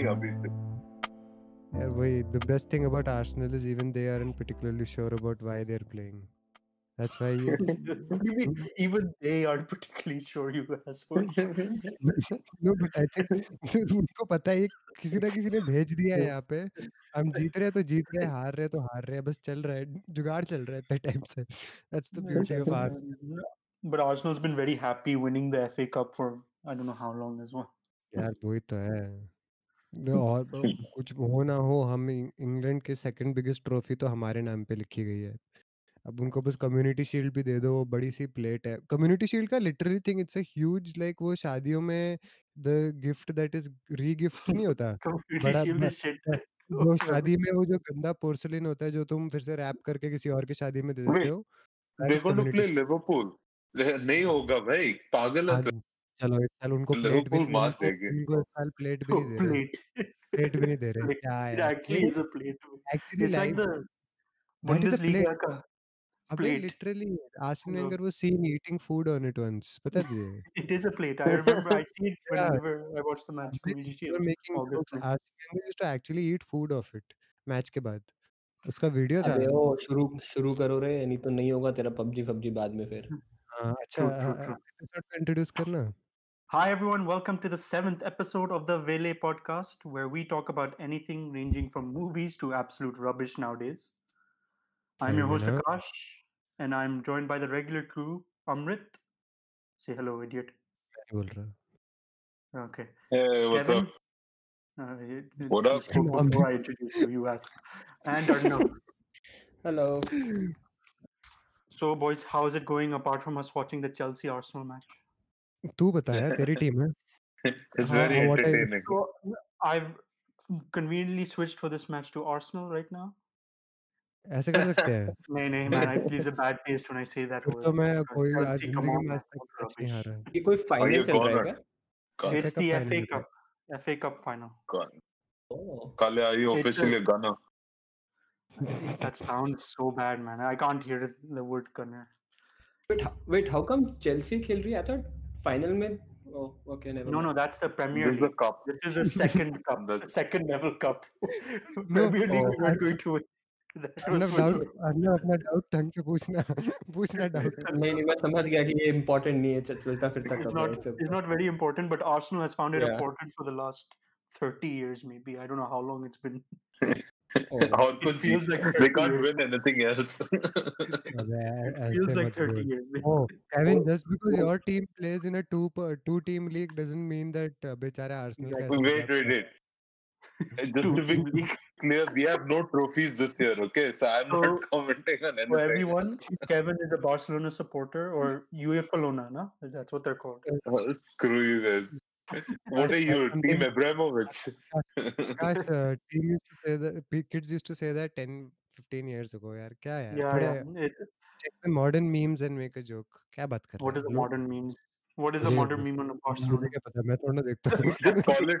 अभी से यार वही the best thing about Arsenal is even they aren't particularly sure about why they're playing. That's why you, you mean? Even they aren't particularly sure you asshole. no, but I think उनको पता है किसी ना किसी ने भेज दिया है यहाँ पे हम जीत रहे हैं तो जीत रहे हैं हार रहे हैं तो हार रहे हैं बस चल रहा है जुगाड़ चल रहा है इतने टाइम से that's the beauty of Arsenal But Arsenal's been very happy winning the FA Cup for I don't know how long as well. यार वही तो है और कुछ हो ना हो हम इंग- इंग्लैंड के सेकंड बिगेस्ट ट्रॉफी तो हमारे नाम पे लिखी गई है। अब उनको बस कम्युनिटी शील्ड भी दे दो वो बड़ी सी प्लेट है। कम्युनिटी शील्ड का literally thing it's a huge like वो शादियों में the gift that is regift नहीं होता बड़ा Shield ब- शादी में वो जो गंदा पोर्सलिन होता है जो तुम फिर से रैप करके किसी और की शादी में दे देते Wait, हो that they're is going to play नहीं होगा भाई पागल है हाँ तो। चलो इस साल उनको प्लेट भी मार देंगे। उनको इस साल प्लेट भी नहीं दे रहे प्लेट भी नहीं दे रहे। क्या है actually is a plate actually like the Bundesliga का literally food on it once पता है it is a plate I remember I see it I the match we making actually eat food off it match के बाद. उसका video था। अरे ओ शुरू शुरू करो रे नहीं तो नहीं होगा तेरा पबजी पबजी बाद में फिर। हाँ, अच्छा इंट्रोड्यूस करना। Hi, everyone. Welcome to the seventh episode of the Vele podcast, where we talk about anything ranging from movies to absolute rubbish nowadays. I'm your host. Akash, and I'm joined by the regular crew, Amrit. Say hello, idiot. Okay. Hey, what's Kevin? Uh, up? Uh, what up? Before I introduce you, you ask, And Arnav. hello. So, boys, how is it going apart from us watching the Chelsea Arsenal match? तू बता यार तेरी team है it's हाँ very हाँ what are entertaining So, I've conveniently switched for this match to Arsenal right now. ऐसे कर सकते हैं No, no, man, I leaves a bad taste when I say that फिर word. तो मैं कोई आज Chelsea, come जिंदगी on, में man. आज तक What मैच नहीं rubbish. हारा ये कोई are फाइनल you चल रहा है gonna क्या Ka- It's FA the Cup FA final Cup. FA Cup final. ka- oh Kale are you It's a, officially a gunner that sounds so bad, man. I can't hear it, the word gunner. Wait wait how come Chelsea खेल रही है I thought final में oh okay never No, no, mind that's the Premier there's a League. cup This is the second cup, the that's second level cup. No Premier League, we oh weren't going to win. That was Arnab for doubt sure. Arnab अपना doubt ढंग से पूछना पूछना doubt नहीं नहीं मैं समझ गया कि ये इम्पोर्टेंट नहीं है चल- चलता फिरता It's कब है not. It's It's not very important, but Arsenal has found it या important for the last thirty years, maybe. I don't know how long it's been. Oh, it feels like they can't years. win anything else. Oh, it feels like 30 years. Oh, Kevin, oh. just because your team plays in a two per, two team league doesn't mean that uh, Bechara Arsenal. Like, wait, wait, wait. just to be clear, we have no trophies this year, okay? So I'm so, not commenting on anything. For everyone, Kevin is a Barcelona supporter or UEFA Lona, na? That's what they're called. Oh, screw you guys what are you, Team Abramovich? Gosh, uh, team used to say that kids used to say that 10, 15 years ago. Yaar, kya yaar? Yeah, Today, yeah. Check the modern memes and make a joke. Kya baat kar What is the modern memes? What is the modern meme on a Barcelona? Just call it,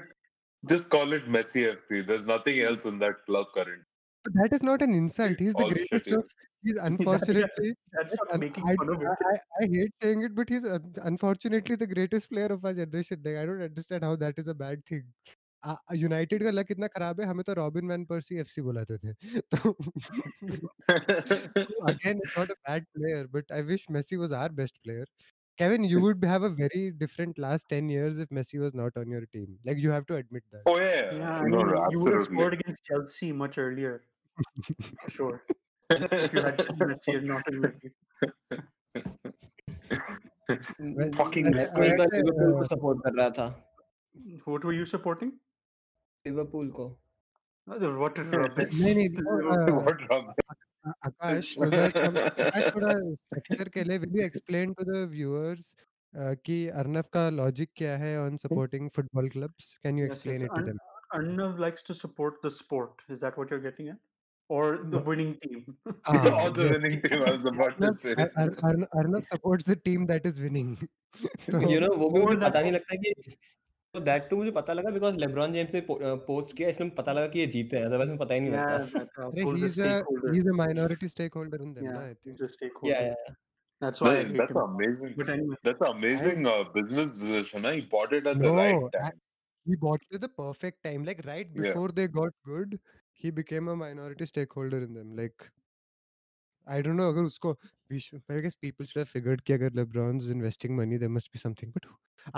just call it Messi FC. There's nothing else in that club currently. But that is not an insult. He's All the greatest shit, of he's that, yeah, unfortunately that's not un, making I, fun of it. I I hate saying it but he's un, unfortunately the greatest player of our generation like, I don't understand how that is a bad thing United का luck इतना खराब है हमें तो robin van पर्सी FC बुलाते थे तो again it's not a bad player but I wish Messi was our best player Kevin you would have a very different last 10 years if Messi was not on your team like you have to admit that oh yeah Yeah, I no mean, no you would have absolutely scored against Chelsea much earlier, for sure. If you had Messi and not in your team. Well, fucking I- मैं I- मैं I- Liverpool को uh, support कर रहा था What were you supporting? Liverpool को Uh, What rubbish. नहीं नहीं वो, uh, what rubbish. A- Akash, so that हम Akash थोड़ा structure के लिए will you explain to the viewers uh, कि अर्नव का logic क्या है on supporting football clubs? Can you Yes, explain yes. it to Arn- them? Arnav likes to support the sport. Is that what you're getting at? or the winning team. Ah, or the winning team, I was about to say. Arnav supports the team that is winning. You know, वो भी मुझे पता नहीं लगता कि तो that to मुझे पता लगा बिकॉज लेब्रॉन जेम्स ने पोस्ट किया इसलिए पता लगा कि ये जीते हैं अदरवाइज मुझे पता ही नहीं लगता he is a he is a minority stakeholder in them ना That's why no, that's amazing. But anyway, that's amazing uh, business decision. Eh? He bought it at no, the right time. He bought it at the perfect time, like right before yeah. they got good He became a minority stakeholder in them. Like I don't know. अगर उसको we should, I guess people should have figured कि अगर LeBron's investing money, there must be something. But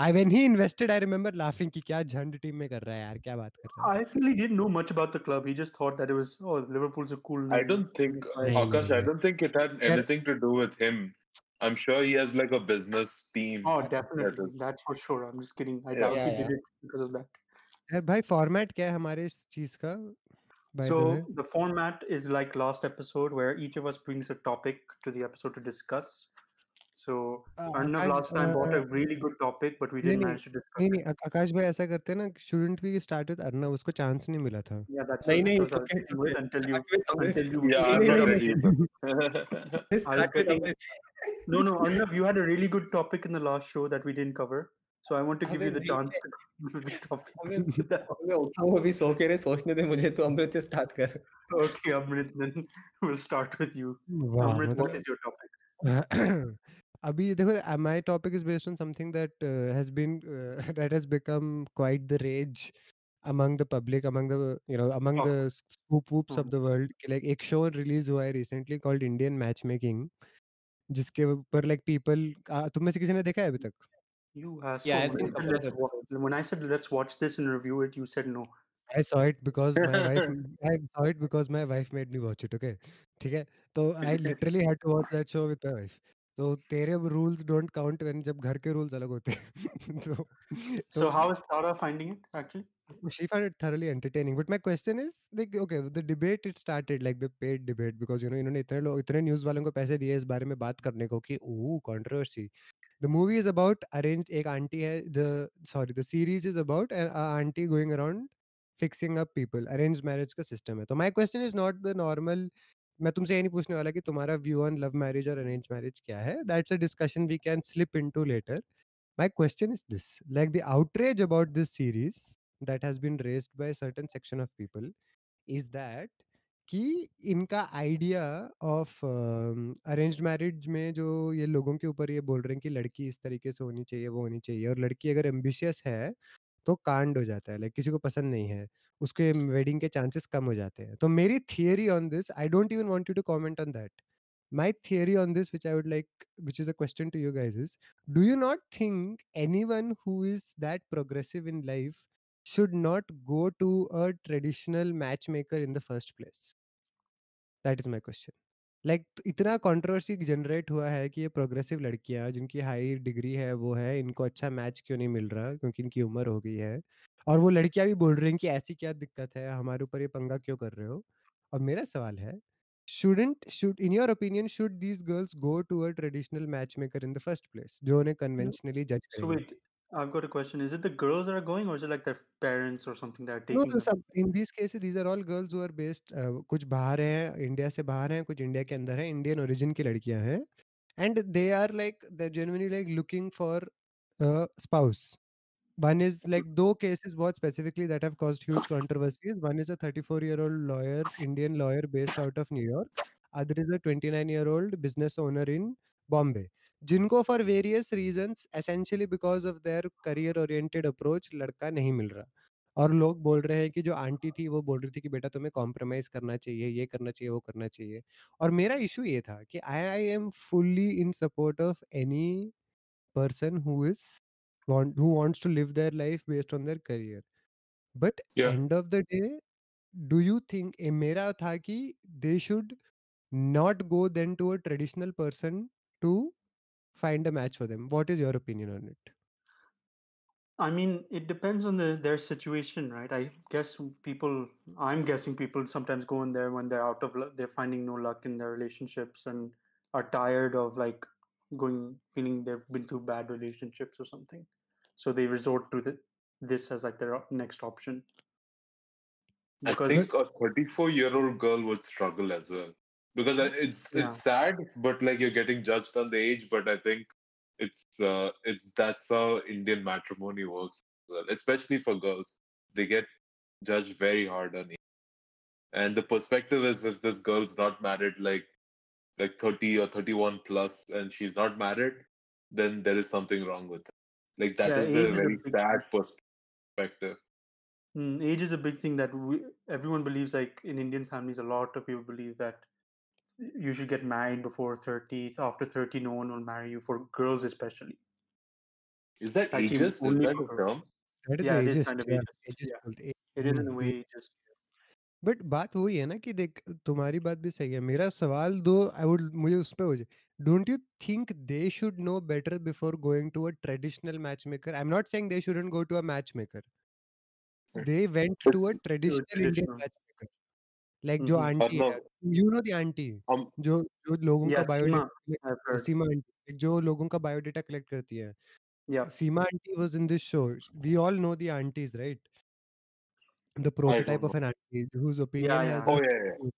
I when he invested, I remember laughing कि क्या झंड team में कर रहा है यार क्या बात कर रहा है I feel he didn't know much about the club. He just thought that it was oh Liverpool's a cool name. I don't think It's like- Nahi, Akash, nahi, I nahi. don't think it had There- anything to do with him. I'm sure he has like a business team. Oh, that definitely. is- That's for sure. I'm just kidding. I Yeah. doubt Yeah, he did yeah. it because of that. यार भाई format क्या है हमारे इस चीज का by the so way the format is like last episode where each of us brings a topic to the episode to discuss. So Uh, Arnav Akash, last time brought a uh, really good topic, but we नहीं, didn't नहीं, manage to discuss नहीं it. नहीं आक- आकाश भाई ऐसा करते हैं ना shouldn't we start with Arnav उसको चांस नहीं मिला था Yeah, that's नहीं what, नहीं that's what I was okay, sticking with okay. until you Start with Amrit. until you Yeah, नहीं, I'm नहीं, not नहीं, ready either. I was Start with getting- Amrit. no no Arnav, you had a really good topic in the last show that we didn't cover. So I want to give you the chance अभी सो के सोचने दे मुझे तो Amrit start कर। Okay Amrit then will start with you Amrit what is your topic अभी देखो my topic is based on something that has been that has become quite the rage among the public among the you know among oh. the scoop whoops hmm. of the world. like जिसके ऊपर like people uh, तुम में से किसी ने देखा है अभी तक? You asshole. Yeah, I've when, I seen said couple of let's wa- episodes. when I said let's watch this and review it, you said no. I saw it because my wife I saw it because my wife made me watch it okay ठीक है तो I literally had to watch that show with my wife तो तेरे rules don't count when जब घर के rules अलग होते हैं तो So तो how is Tara finding it actually? she found it thoroughly entertaining but my question is like okay the debate it started like the paid debate because you know इन्होंने इतने लोग इतने न्यूज़ वालों को पैसे दिए इस बारे में बात करने को कि ओह controversy the movie is about arranged एक आंटी है the sorry the series is about an auntie going around fixing up people arranged marriage का system है तो my question is not the normal मैं तुमसे ये नहीं पूछने वाला कि तुम्हारा व्यू ऑन लव मैरिज और अरेंज मैरिज क्या है that's a discussion we can slip into later my question is this like the outrage about this series that has been raised by a certain section of people is that कि इनका idea of arranged marriage में जो ये लोगों के ऊपर ये बोल रहे हैं कि लड़की इस तरीके से होनी चाहिए, वो होनी चाहिए और लड़की अगर एम्बिशियस है तो कांड हो जाता है, लाइक किसी को पसंद नहीं है, उसके वेडिंग के चांसेस कम हो जाते हैं। तो मेरी theory on this, I don't even want you to comment on that. my theory on this which i would like which is a question to you guys is do you not think anyone who is that progressive in life should not go to a traditional matchmaker in the first place that is my question like like, इतना controversy generate हुआ है कि ये progressive लड़कियाँ जिनकी high degree है वो है इनको अच्छा मैच क्यों नहीं मिल रहा क्योंकि इनकी उम्र हो गई है और वो लड़कियाँ भी बोल रही हैं कि ऐसी क्या दिक्कत है हमारे ऊपर ये पंगा क्यों कर रहे हो और मेरा सवाल है shouldn't should in your opinion should these girls go to a traditional matchmaker in the first place जो उन्हें conventionally judge So wait, I've got a question. Is it the girls that are going, or is it like their parents or something that are no taking no them? सब in these cases these are all girls who are based uh, कुछ बाहर हैं India से बाहर हैं कुछ India के अंदर हैं इंडियन ओरिजिन की लड़कियाँ हैं and they are like they're genuinely like looking for a spouse one is like दो cases बहुत specifically that have caused huge controversies one is a 34 year old lawyer indian lawyer based out of new york other is a 29 year old business owner in bombay जिनको for various reason essentially because of their career oriented approach लड़का नहीं मिल रहा। और लोग बोल रहे हैं कि जो आंटी थी वो बोल रही थी कि बेटा तुम्हें कॉम्प्रोमाइज करना चाहिए ये करना चाहिए वो करना चाहिए। और मेरा इशू ये था कि I I am fully in support of any person who is who wants to live their life based on their career but end of the day do you think मेरा था कि they should not go then to a traditional person to find a match for them what is your opinion on it I mean, it depends on the their situation, right? I guess people, I'm guessing people sometimes go in there when they're out of luck, they're finding no luck in their relationships and are tired of like going, feeling they've been through bad relationships or something. So they resort to the, this as like their next option. I think a 34 year old girl would struggle as well because it's Yeah. it's sad, but like you're getting judged on the age. But I think it's uh it's that's how Indian matrimony works, as well, especially for girls. They get judged very hard on age, and the perspective is if this girl's not married, like like 30 or 31 plus, and she's not married, then there is something wrong with her. Like that Yeah, is age the is a very sad perspective. perspective. Mm, age is a big thing that we, everyone believes. Like in Indian families, a lot of people believe that you should get married before 30. After 30, no one will marry you, for girls especially. Is that Actually, ageist? Is only that for a girls. term? That is Yeah, it is ageist, kind of yeah, ageist. ageist Yeah, बोलते हैं, it is in a hmm, way just. But बात वही है ना कि देख तुम्हारी बात भी सही है मेरा सवाल दो आई वुड मुझे उस पे हो जाए don't you think they should know better before going to a traditional match maker I am not saying they shouldn't go to a match maker they went to a It's traditional Indian traditional. Match maker like जो Mhm. Aunty है Arnav, you know the aunty um, जो जो लोगों Yeah, का Seema, biodata I've heard. सीमा aunty जो लोगों का biodata collect करती है Yeah. Seema aunty was in this show we all know the aunties right the I prototype don't of know. an auntie whose opinion Yeah, has yeah. Oh a yeah, yeah.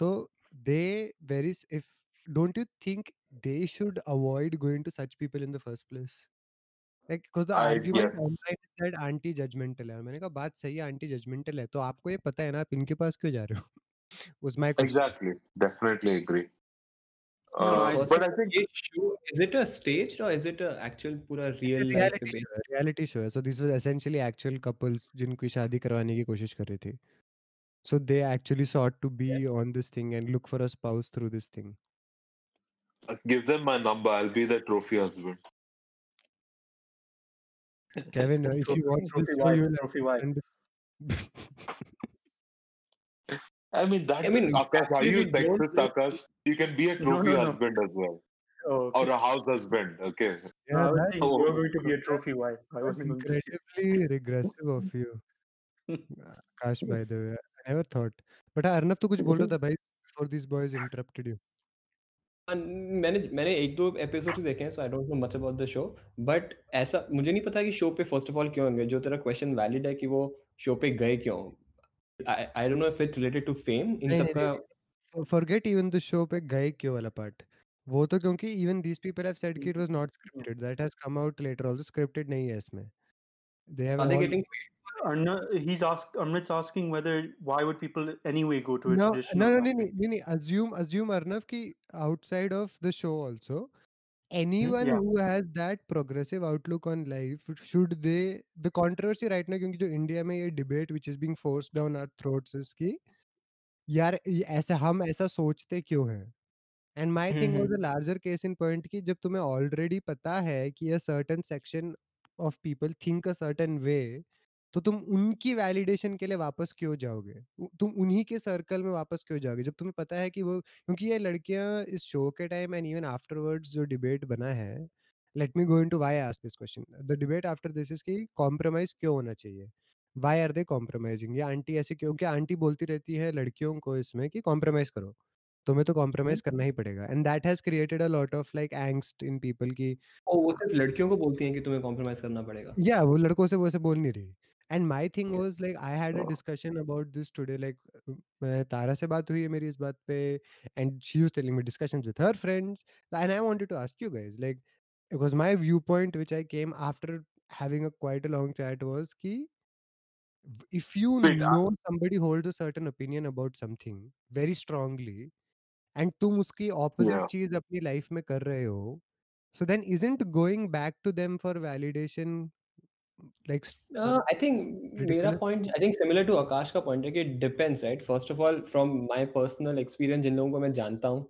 so they very s- if don't you think they should avoid going to such people in the first place जिनकी शादी करवाने की कोशिश कर रही थी। So they actually sought to be on this thing and look for a spouse through this thing give them my number I will be the trophy husband Kevin uh, if Trophy, you watch this trophy show wife, you will trophy wife. understand I mean that. I mean, Akash, are actually you we don't sexist, know- Akash? You can be a No, trophy no, no. husband as well, Oh, or okay. a house husband. Okay. yeah I was that's thinking you Oh. were going to be a trophy wife. I That's wasn't going to say. incredibly regressive of you. Akash, by the way. I never thought. But हाँ, अर्नब तो कुछ बोल रहा था भाई before these boys interrupted you. Uh, मैंने मैंने एक दो एपिसोड देखे हैं so I don't know much about the show but ऐसा मुझे नहीं पता कि शो पे फ़र्स्ट ऑफ़ ऑल क्यों गए जो तेरा क्वेश्चन वैलिड है कि वो शो पे गए क्यों I don't know if it's related to fame in सब का Forget even the show पे गए क्यों वाला part. वो तो क्योंकि even these people have said कि it was not scripted. That has come out later. Also scripted नहीं है इसमें. They have are they all getting Arna, he's ask, Amrit's asking whether why would people anyway go to a no, traditional no, no, no, no, no, no. Assume, assume Arnav ki outside of the show also, anyone Yeah. who has that progressive outlook on life, should they? The controversy right now, क्योंकि जो India में ये debate which is being forced down our throats is कि यार ऐसा हम ऐसा सोचते क्यों हैं? And my thing was a larger case in point कि जब तुम्हें already पता है कि a certain section of people think a certain way, तो तुम उनकी वैलिडेशन के लिए वापस क्यों जाओगे? उ- तुम उन्हीं के सर्कल में वापस क्यों जाओगे? जब तुम्हें पता है कि वो क्योंकि ये लड़कियाँ इस शो के टाइम एंड इवन आफ्टरवर्ड्स जो डिबेट बना है let me go into why ask this question the debate after this is कि कॉम्प्रोमाइज क्यों होना चाहिए? व्हाई आर दे कॉम्प्रोमाइजिंग ये आंटी ऐसे क्यों कि आंटी बोलती रहती है लड़कियों को इसमें कि कॉम्प्रोमाइज करो? तुम्हें तो कॉम्प्रोमाइज करना ही पड़ेगा। And that has created a lot of like angst in people की ओ वो सिर्फ़ लड़कियों को बोलती हैं कि तुम्हें कॉम्प्रोमाइज करना पड़ेगा। yeah वो लड़कों से वैसे बोल नहीं रही। And my thing was like I had a discussion about this today like मैं तारा से बात हुई है मेरी इस बात पे and she was telling me discussions with her friends and I wanted to ask you guys like it was my viewpoint which I came after having a quite a long chat was कि if you Wait, I- know somebody holds a certain opinion about something very strongly and तुम उसकी opposite Yeah. चीज अपनी life में कर रहे हो so then isn't going back to them for validation like Uh, I think मेरा ridiculous? point I think similar to आकाश का point है कि it depends right first of all from my personal experience जिन लोगों को मैं जानता हूँ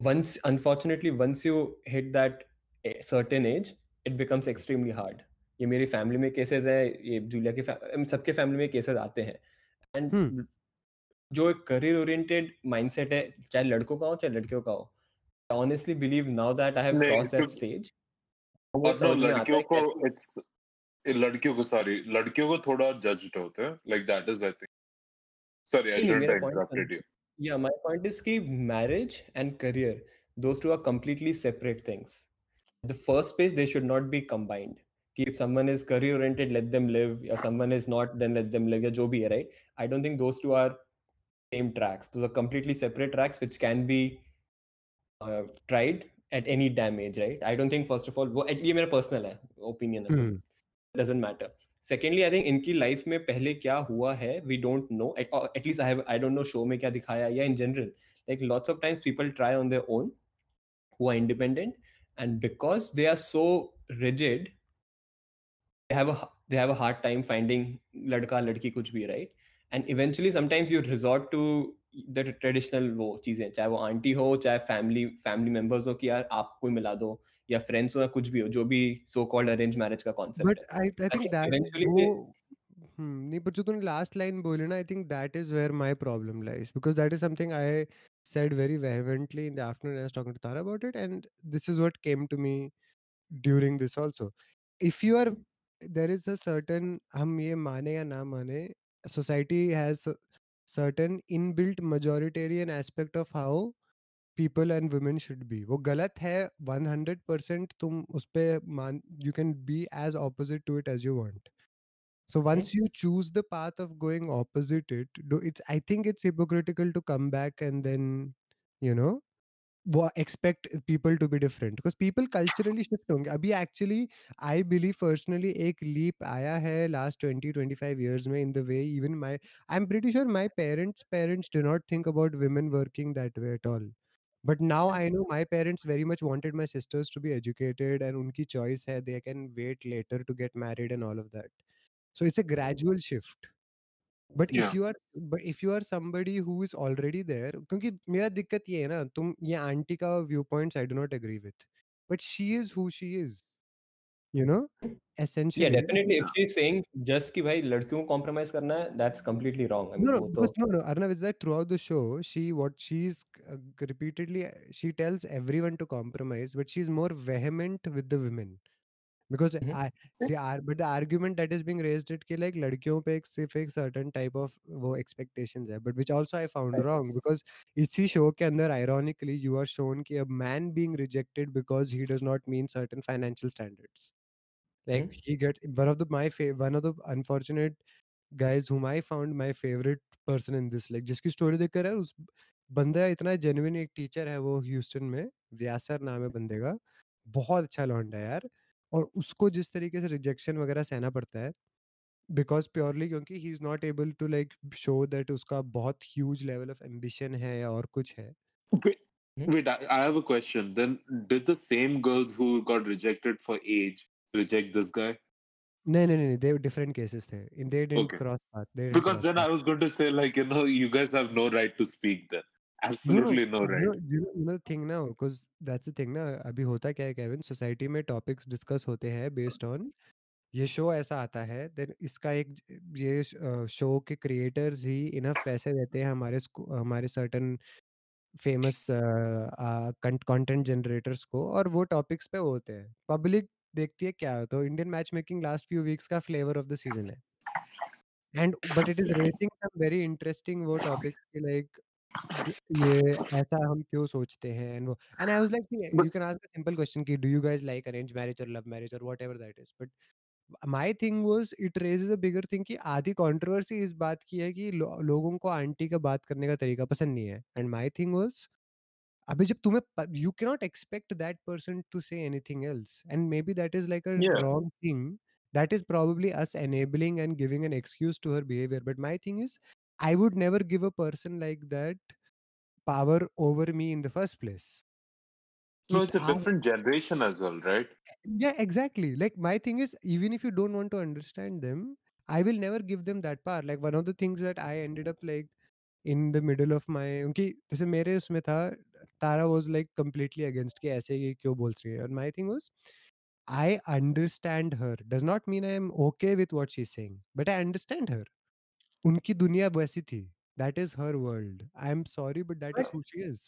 once unfortunately once you hit that a certain age it becomes extremely hard ये मेरी फैमिली में केसेस है ये जूलिया के fa- हम सबके फैमिली में केसेस आते हैं एंड Hmm. जो एक करियर ओरिएंटेड माइंडसेट है चाहे लड़कों का हो चाहे लड़कियों का हो honestly believe now that I have नहीं, क्रॉस दैट क्योंकि- स्टेज और वो no, समझ में आता लड़कियों है को कि इट्स लड़कियों को सॉरी लड़कियों को थोड़ा जज होते हैं like that is I think sorry I should interpret you या माय पॉइंट इज़ कि marriage and career those two are completely separate things the first space they should not be combined कि if someone is career oriented let them live या someone is not then let them live या जो भी है right I don't think those two are same tracks those are completely separate tracks which can be tried at any damage right I don't think first of all वो eight ये मेरा personal है opinion है Hmm. doesn't matter. Secondly, I think इनकी life में पहले क्या हुआ है we don't know at least I I don't know show में क्या दिखाया या in general like lots of times people try on their own who are independent and because they are so rigid they have a they have a hard time finding ladka ladki kuch bhi right and eventually sometimes you resort to the traditional वो चीज़ें चाहे वो aunty हो चाहे family family members हो कि यार आप कोई मिला दो या फ्रेंड्स हो या कुछ भी हो जो भी सो कॉल्ड अरेंज मैरिज का कॉन्सेप्ट नहीं पर जो तूने लास्ट लाइन बोली ना I think that is where my problem lies because that is something I said very vehemently in the afternoon I talking to Tara about it and this is what came to me during this also if you are there is a certain हम ये माने या ना माने society has certain inbuilt majoritarian aspect of how people and women should be. वो गलत है 100% तुम उस पे मान you can be as opposite to it as you want. So once you choose the path of going opposite it, do it. I think it's hypocritical to come back and then, you know, wa- expect people to be different because people culturally shift होंगे अभी actually I believe personally एक leap आया है last 20 25 years में in the way even my I'm pretty sure my parents parents do not think about women working that way at all but now I know my parents very much wanted my sisters to be educated and उनकी choice है they can wait later to get married and all of that so it's a gradual shift but Yeah. If you are but if you are somebody who is already there क्योंकि मेरा दिक्कत ये है ना तुम ये aunty का view points I do not agree with but she is who she is you know yeah essentially definitely if she's saying just कि भाई लड़कियों को compromise करना है that's completely wrong I mean no no वो because तो no no arnav is that throughout the show she what she's uh, repeatedly she tells everyone to compromise but she's more vehement with the women because Mhm. I the are but the argument that is being raised it कि like लड़कियों पे एक सिर्फ एक certain type of वो expectations है but which also I found wrong because इसी show के अंदर ironically you are shown कि a man being rejected because he does not mean certain financial standards Like mm-hmm. he gets one of the my fa- one of the unfortunate guys whom I found my favorite person in this like जिसकी story देखकर है उस बंदा इतना genuine एक teacher है वो Houston में व्यासर नाम है बंदे का बहुत अच्छा लौंडा है यार और उसको जिस तरीके से रिजेक्शन वगैरह सहना पड़ता है बिकॉज़ प्योरली क्योंकि he is not able to like show that उसका बहुत ह्यूज लेवल ऑफ़ एम्बिशन है या और कुछ है Wait, Hmm? wait I, I have a question. Then, did the same girls who got rejected for age reject this guy? नहीं नहीं नहीं दे डिफरेंट केसेस थे in they didn't Okay. Cross path they Because cross then path. I was going to say, like, you know, you guys have no right to speak then. Absolutely no, you right. know, you know, you know the thing now because that's the thing ना अभी होता क्या है Kevin society में topics discuss होते हैं based on ये show ऐसा आता है देन इसका एक ये शो के क्रिएटर्स ही इनफ पैसे देते हैं हमारे हमारे सर्टन फ़ेमस कंटेंट जनरेटर्स को और वो टॉपिक्स पे होते हैं पब्लिक देखती है क्या? तो Indian matchmaking last few weeks का फ्लेवर ऑफ़ द सीज़न है। And but it is raising some very interesting वो टॉपिक्स की लाइक ये ऐसा हम क्यों सोचते हैं एंड वो and I was like you can ask a simple question कि do you guys like arrange marriage और लव मैरिज और whatever that is but my thing was it raises a bigger thing कि आधी controversy इस बात की है कि लो, लोगों को आंटी का बात करने का तरीका पसंद नहीं है। एंड माय थिंग वाज अभी जब तुम्हें you can not expect that person to say anything else and maybe that is like a Yeah. Wrong thing that is probably us enabling and giving an excuse to her behavior but my thing is i would never give a person like that power over me in the first place No, कि it's a आप- different generation as well, right? yeah exactly like my thing is even if you don't want to understand them i will never give them that power like one of the things that i ended up like in the middle of my क्योंकि जैसे मेरे उसमें था तारा was like completely against कि ऐसे ये क्यों बोल रही है and my thing was I understand her does not mean I am okay with what she's saying but I understand her उनकी दुनिया वैसी थी that is her world I am sorry but that is But- who she is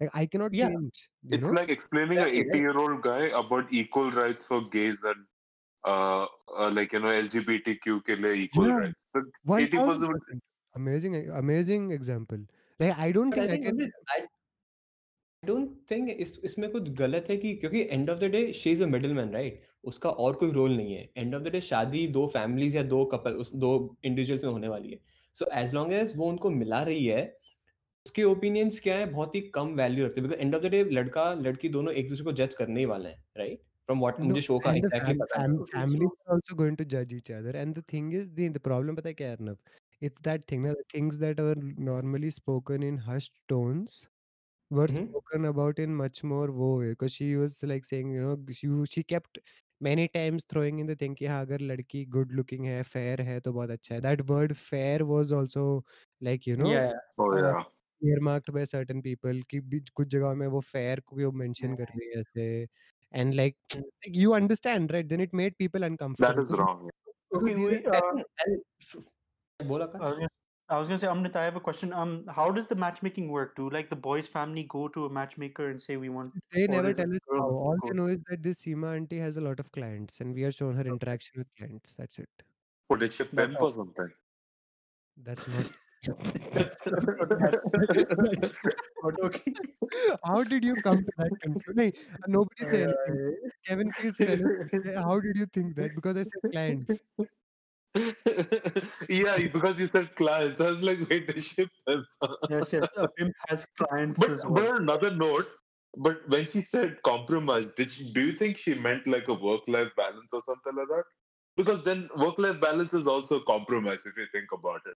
like, I cannot Yeah. change you It's know like explaining Exactly, a right. 80 year old guy about equal rights for gays and uh, uh like you know LGBTQ के लिए equal Yeah. rights. So One 80 thousand percent percent. Amazing, amazing example. Like I don't But I think I think can. Amit, I don't think इस इसमें कुछ गलत है कि क्योंकि end of the day she is a middleman right उसका और कोई रोल नहीं है। एंड ऑफ़ द डे शादी दो फैमिलीज़ या दो कपल उस दो इंडिविजुअल्स में होने वाली है। सो एज लॉन्ग एज वो उनको मिला रही है उसके ओपिनियंस क्या है? बहुत ही कम वैल्यू रखते हैं। Because end of the day लड़का लड़की दोनों एक दूसरे को जज करने ही वाले हैं राइट फ्रॉम व्हाट No, मुझे शो का and the एग्जैक्टली fam- पता है families so- are also going to judge each other. And the thing is, the the problem पता है क्या है Arnav? It's that thing, the things that are normally spoken in hushed tones were Mhm. spoken about in much more वो way. Because she was like saying, you know, she she kept many times throwing in the thing कि हाँ अगर लड़की good looking है fair है तो बहुत अच्छा है that word fair was also like you know Yeah, yeah. Oh uh, yeah. earmarked by certain people कि बीच कुछ जगह में वो fair को वो mention कर रही है ऐसे and like, Mm. like you understand right then it made people That uncomfortable is wrong. because Okay, these we, uh, and- बोला का I was gonna say, Amrit, I have a question. Um, how does the matchmaking work? Do like the boy's family go to a matchmaker and say we want? they never tell us how all goes? they know is that this Seema auntie has a lot of clients and we are shown her interaction with clients that's it What is she That's pimp all. or something? that's not But okay. How did you come to that conclusion? Nahi, nobody said anything. Kevin, please tell us. How did you think that? Because I said clients yeah, because you said clients. I was like, wait, a ship yes, yes. A pimp has clients but, as well. But another note, but when she said compromise, did she, do you think she meant like a work-life balance or something like that? Because then work-life balance is also compromise if you think about it.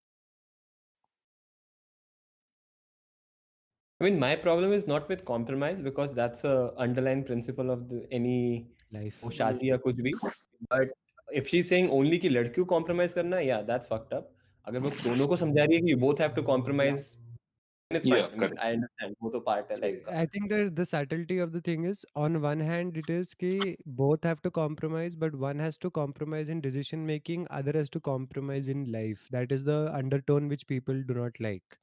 I mean, my problem is not with compromise because that's a underlying principle of the, any life, shadi or kuch bhi. But if she's saying only कि लड़की को compromise करना है yeah that's fucked up अगर वो दोनों को समझा रही है कि you both have to compromise it's Yeah, fine correct. I understand वो तो part है life का I think that the subtlety of the thing is on one hand it is कि both have to compromise but one has to compromise in decision making other has to compromise in life that is the undertone which people do not like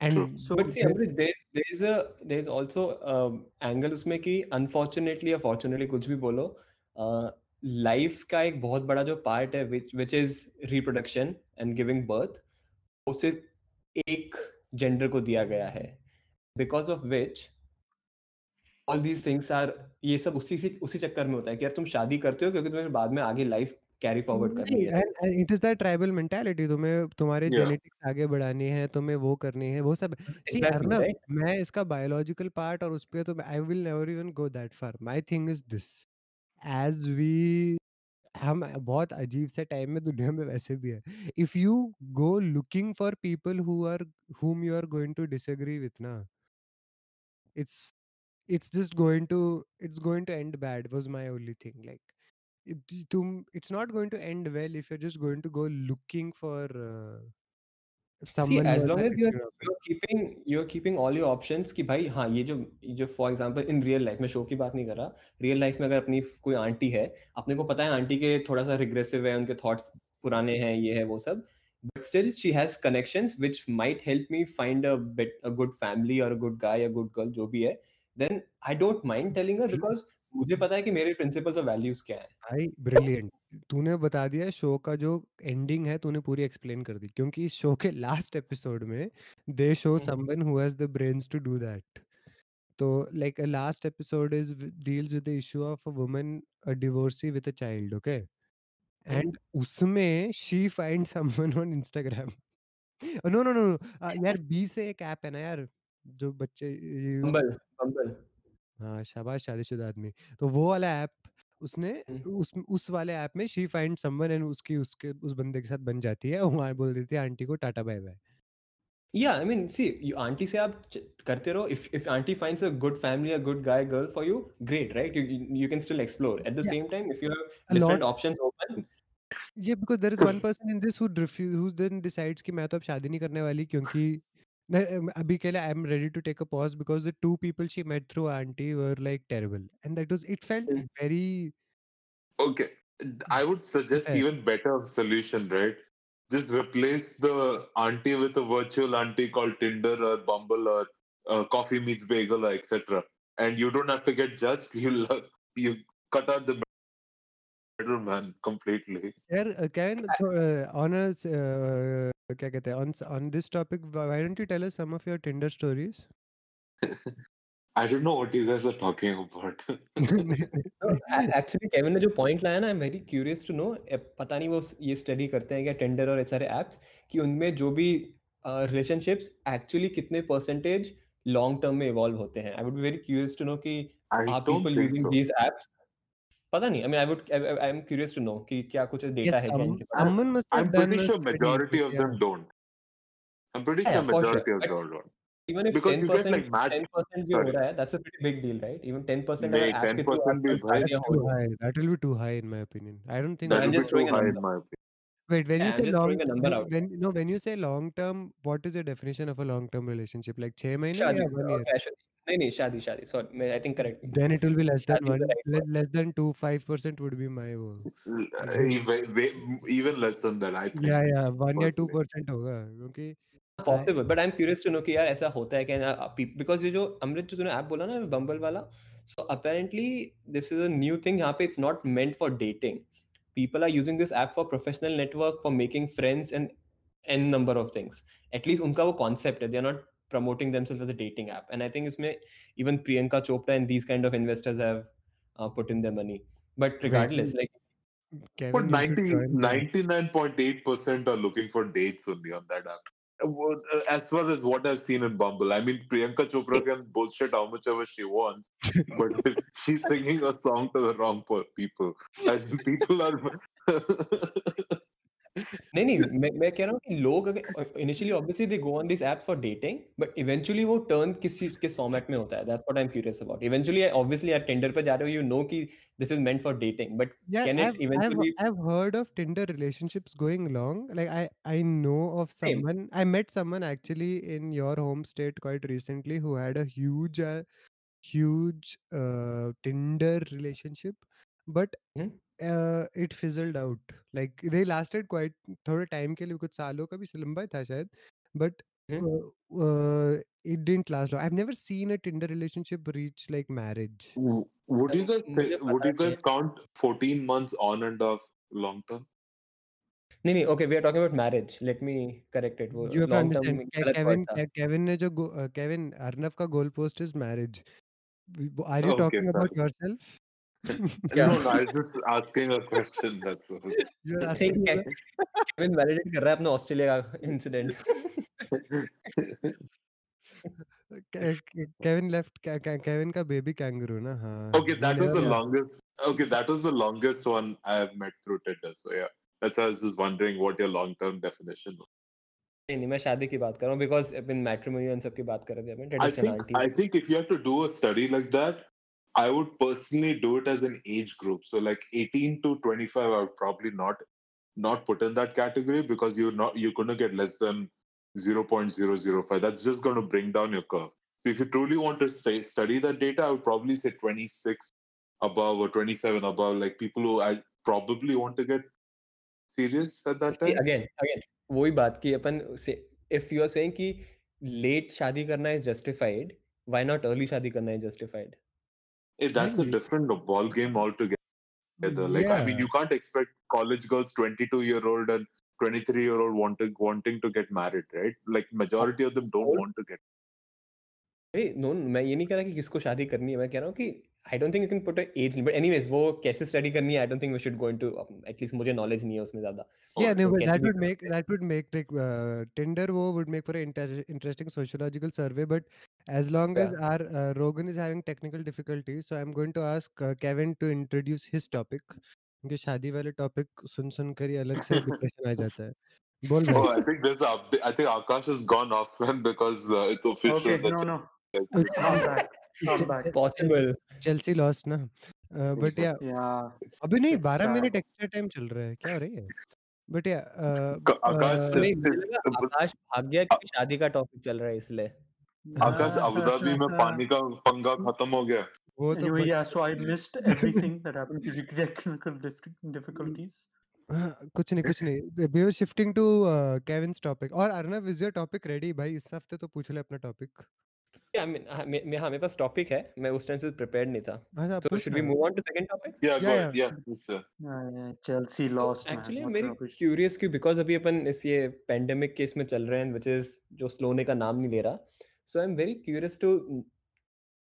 and So but see there- Amrit, there's there's a there's also um, angle उसमें कि unfortunately या fortunately कुछ भी बोलो uh, life का एक बहुत बड़ा जो पार्ट है which which is reproduction and giving birth वो सिर्फ़ एक जेंडर को दिया गया है। Because of which all these things are ये सब उसी से उसी चक्कर में होता है कि यार तुम शादी करते हो क्योंकि तुम्हें बाद में आगे लाइफ कैरी फॉरवर्ड करनी है। and- and it is that tribal तुम्हें तुम्हारे Yeah. आगे बढ़ानी है तुम्हें वो करनी है वो सब। सी Exactly, अर्नब right? मैं इसका बायोलॉजिकल पार्ट और उस पे तो I will never even go that far my thing is this age we हम बहुत अजीब से टाइम में दुनिया में वैसे भी है। If you go looking for people who are whom you are going to disagree with ना it's it's just going to it's going to end bad was my only thing like तुम it's not going to end well if you are just going to go looking for See, as long as you're you're keeping you're keeping all your options कि भाई हाँ ये जो जो for example in real life में show की बात नहीं कर रहा। रियल लाइफ में अगर अपनी कोई आंटी है अपने को पता है आंटी के थोड़ा सा रिग्रेसिव है उनके थॉट्स पुराने हैं ये है वो सब। But still she has connections which might help me find a bit a good family और अ गुड गाय या गुड गर्ल जो भी है। Then I don't mind telling her because मुझे पता है कि मेरे प्रिंसिपल्स और वैल्यूज़ क्या है। भाई ब्रिलियंट तूने बता दिया शो का जो एंडिंग है तूने पूरी एक्सप्लेन कर दी क्योंकि इस शो के लास्ट एपिसोड में they show. Someone who. Has the brains to do that तो like a last episode is deals with the issue of a woman a divorcee with a child okay and उसमें she find someone on Instagram no no no यार B से एक app है ना यार जो बच्चे यूज़ बम्बल बम्बल हाँ शाबाश शादीशुदा आदमी। तो वो वाला ऐप उसने उस उस वाले ऐप में शी फाइंड समवन एंड उसकी उसके उस बंदे के साथ बन जाती है। और बोल देती है आंटी को टाटा बाय बाय। या I mean see you aunty से आप करते रहो। If if aunty finds a good family a good guy girl for you great right you you can still explore at the same time if you have different options open ये because there is one person in this who refuse who then decides कि मैं तो अब शादी नहीं करने वाली क्योंकि No, abhi ke liye I'm ready to take a pause because the two people she met through auntie were like terrible, and that was it felt Mm. very Okay. I would suggest even better solution, right? Just replace the auntie with a virtual auntie called Tinder or Bumble or uh, Coffee Meets Bagel or etc. And you don't have to get judged. You uh, you cut out the middleman completely. यार can on a क्या कहते हैं on on this topic why don't you tell us some of your Tinder stories I don't know what you guys are talking about. no, actually Kevin ने जो point लाया ना, I'm very curious to know. पता नहीं वो ये study करते हैं क्या Tinder और सारे apps कि उनमें जो भी relationships actually कितने percentage long term में evolve होते हैं. I would be very curious to know कि are people think using so. these apps? पता नहीं. I mean, I would I, I- I'm curious to know कि क्या कुछ data yes, है क्या some, इनके पास. someone must have I'm done pretty a sure study, majority but of yeah. them don't. I'm pretty Yeah, sure yeah, for sure. majority of But- them don't. even if because you get 10% like match 10% भी हो sorry रहा है that's a pretty big deal right even 10% अगर Mate, app के through 10% भी आजकल भाई शादियां That's हो too रही हैं high. That will be too high in my opinion. I don't think that I'm will be just too throwing a high in number my opinion Wait, when yeah you I'm say just throwing long, a number when, out when no, when you say long term, what is the definition of a long term relationship? Like छह महीने शादी या one year? okay I should नहीं नहीं शादी शादी sorry मैं I think correct then it will be less than 1 less than 2 5% would be my वो even less than that I think या या 1 या 2% होगा क्योंकि possible but I am curious to know कि यार ऐसा होता है क्या बिकॉज़ ये जो अमृत जो तूने ऐप बोला ना बम्बल वाला so apparently this is a new thing यहाँ पे it's not meant for dating people are using this app for professional network for making friends and an number of things at least उनका वो concept है they are not promoting themselves as a dating app. And I think it's even Priyanka Chopra and these kind of investors have uh, put in their money. But regardless, Wait, like Kevin, but 99.8 percent are looking for dates only on that app. Uh, uh, as far as what I've seen in Bumble, I mean Priyanka Chopra can bullshit how much ever she wants, but she's singing a song to the wrong people. and people are नहीं नहीं मैं मैं कह रहा हूँ कि लोग अगर initially obviously they go on this app for dating but eventually वो टर्न किस चीज़ के फॉर्मेट में होता है that's what I am curious about eventually obviously आप टिंडर पे जा रहे हो यू नो कि this is meant for dating but Yeah, can I've it I've eventually I've heard of Tinder relationships going long. Like I I know of same someone. I met someone actually in your home state quite recently who had a huge uh, huge uh, Tinder relationship, but Mhm. uh, it fizzled out. Like they lasted quite थोड़े time के लिए कुछ सालों का भी लंबा ही था शायद, but Mhm. uh, uh, it didn't last long. I've never seen a Tinder relationship reach like marriage. W- would you guys say, मुझे would पता you नहीं guys count 14 months on and off long term? नहीं नहीं okay we are talking about marriage let me correct it वो You have to long term understand. Ke- गलत word Kevin, था Ke- Kevin ने जो go, uh, Kevin Arnav का goal post is marriage. We- Are you Okay, talking about sorry. yourself? क्या No, no, I was just asking a question. That's all. You're I asking think me that? Kevin validate कर रहा है अपना Australia का incident Ke- Ke- Kevin left. Ke- Ke- Kevin का baby kangaroo ना हाँ. okay, He that was never the left. longest. Okay, that was the longest one I have met through Tinder. So yeah, that's why I was just wondering what your long term definition was. नहीं नहीं मैं शादी की बात कर रहा हूँ because upon matrimony and सब की बात कर रहे थे अपन I traditional think aunties I think if you have to do a study like that, I would personally do it as an age group. So like 18 to 25, I would probably not not put in that category because you're not you're going to get less than 0.005. That's just going to bring down your curve. So if you truly want to stay, study that data, I would probably say 26 above or 27 above, like people who I probably want to get serious at that time. Again again वही बात की अपन if you are saying कि late शादी करना is justified why not early शादी करना is justified Hey, that's a Yeah. different ball game altogether. Like I mean, Yeah. you can't expect college girls, twenty-two year old and twenty-three year old wanting wanting to get married, right? Like majority of them don't Old- want to get. अरे no मैं ये नहीं कह रहा कि किसको शादी करनी है मैं कह रहा हूँ कि आई don't think you can put a age but anyways वो कैसे स्टडी करनी है I don't think we should go into at least मुझे नॉलेज नहीं है उसमें ज्यादा Yeah, Okay. no, तो but कैसे that भी would कर make सकते हैं that would make like uh, Tinder wo would make for an inter- interesting sociological survey. But as long as Yeah. our uh, Rogan is having technical difficulties, so I'm going to ask uh, Kevin to introduce his topic. क्योंकि शादी वाले topic सुन सुन कर ही अलग से depression आ जाता है बोल Oh, भाई I think there's a update. I think Akash has gone off then because uh, it's official possible Chelsea lost ना बट या अभी नहीं it's 12 मिनट एक्स्ट्रा टाइम चल रहा है क्या हो रही है? बट या uh, आकाश भाग गया क्योंकि शादी का टॉपिक चल रहा है इसलिए। Akash Abu Dhabi में पानी का पंगा खत्म हो गया. वो तो Anyway, yeah, so I missed everything that happened due to technical difficulties. हाँ, कुछ नहीं कुछ नहीं। We are shifting to Kevin's topic और Arnav is your topic ready भाई इस हफ़्ते तो पूछ ले अपना टॉपिक मीन मैं हाँ मेरे पास टॉपिक है मैं उस टाइम से प्रिपेयर्ड नहीं था। अच्छा तो should we move on to second topic Yeah, go Yeah, ahead. Yeah, it's, uh, Yeah, yeah, Chelsea lost, man. Actually मेरी. क्यूरियस की बिकॉज़ अभी अपन इस ये पेंडेमिक केस में चल रहे हैं व्हिच इज़ जो स्लो होने का नाम नहीं ले रहा। So I am very curious to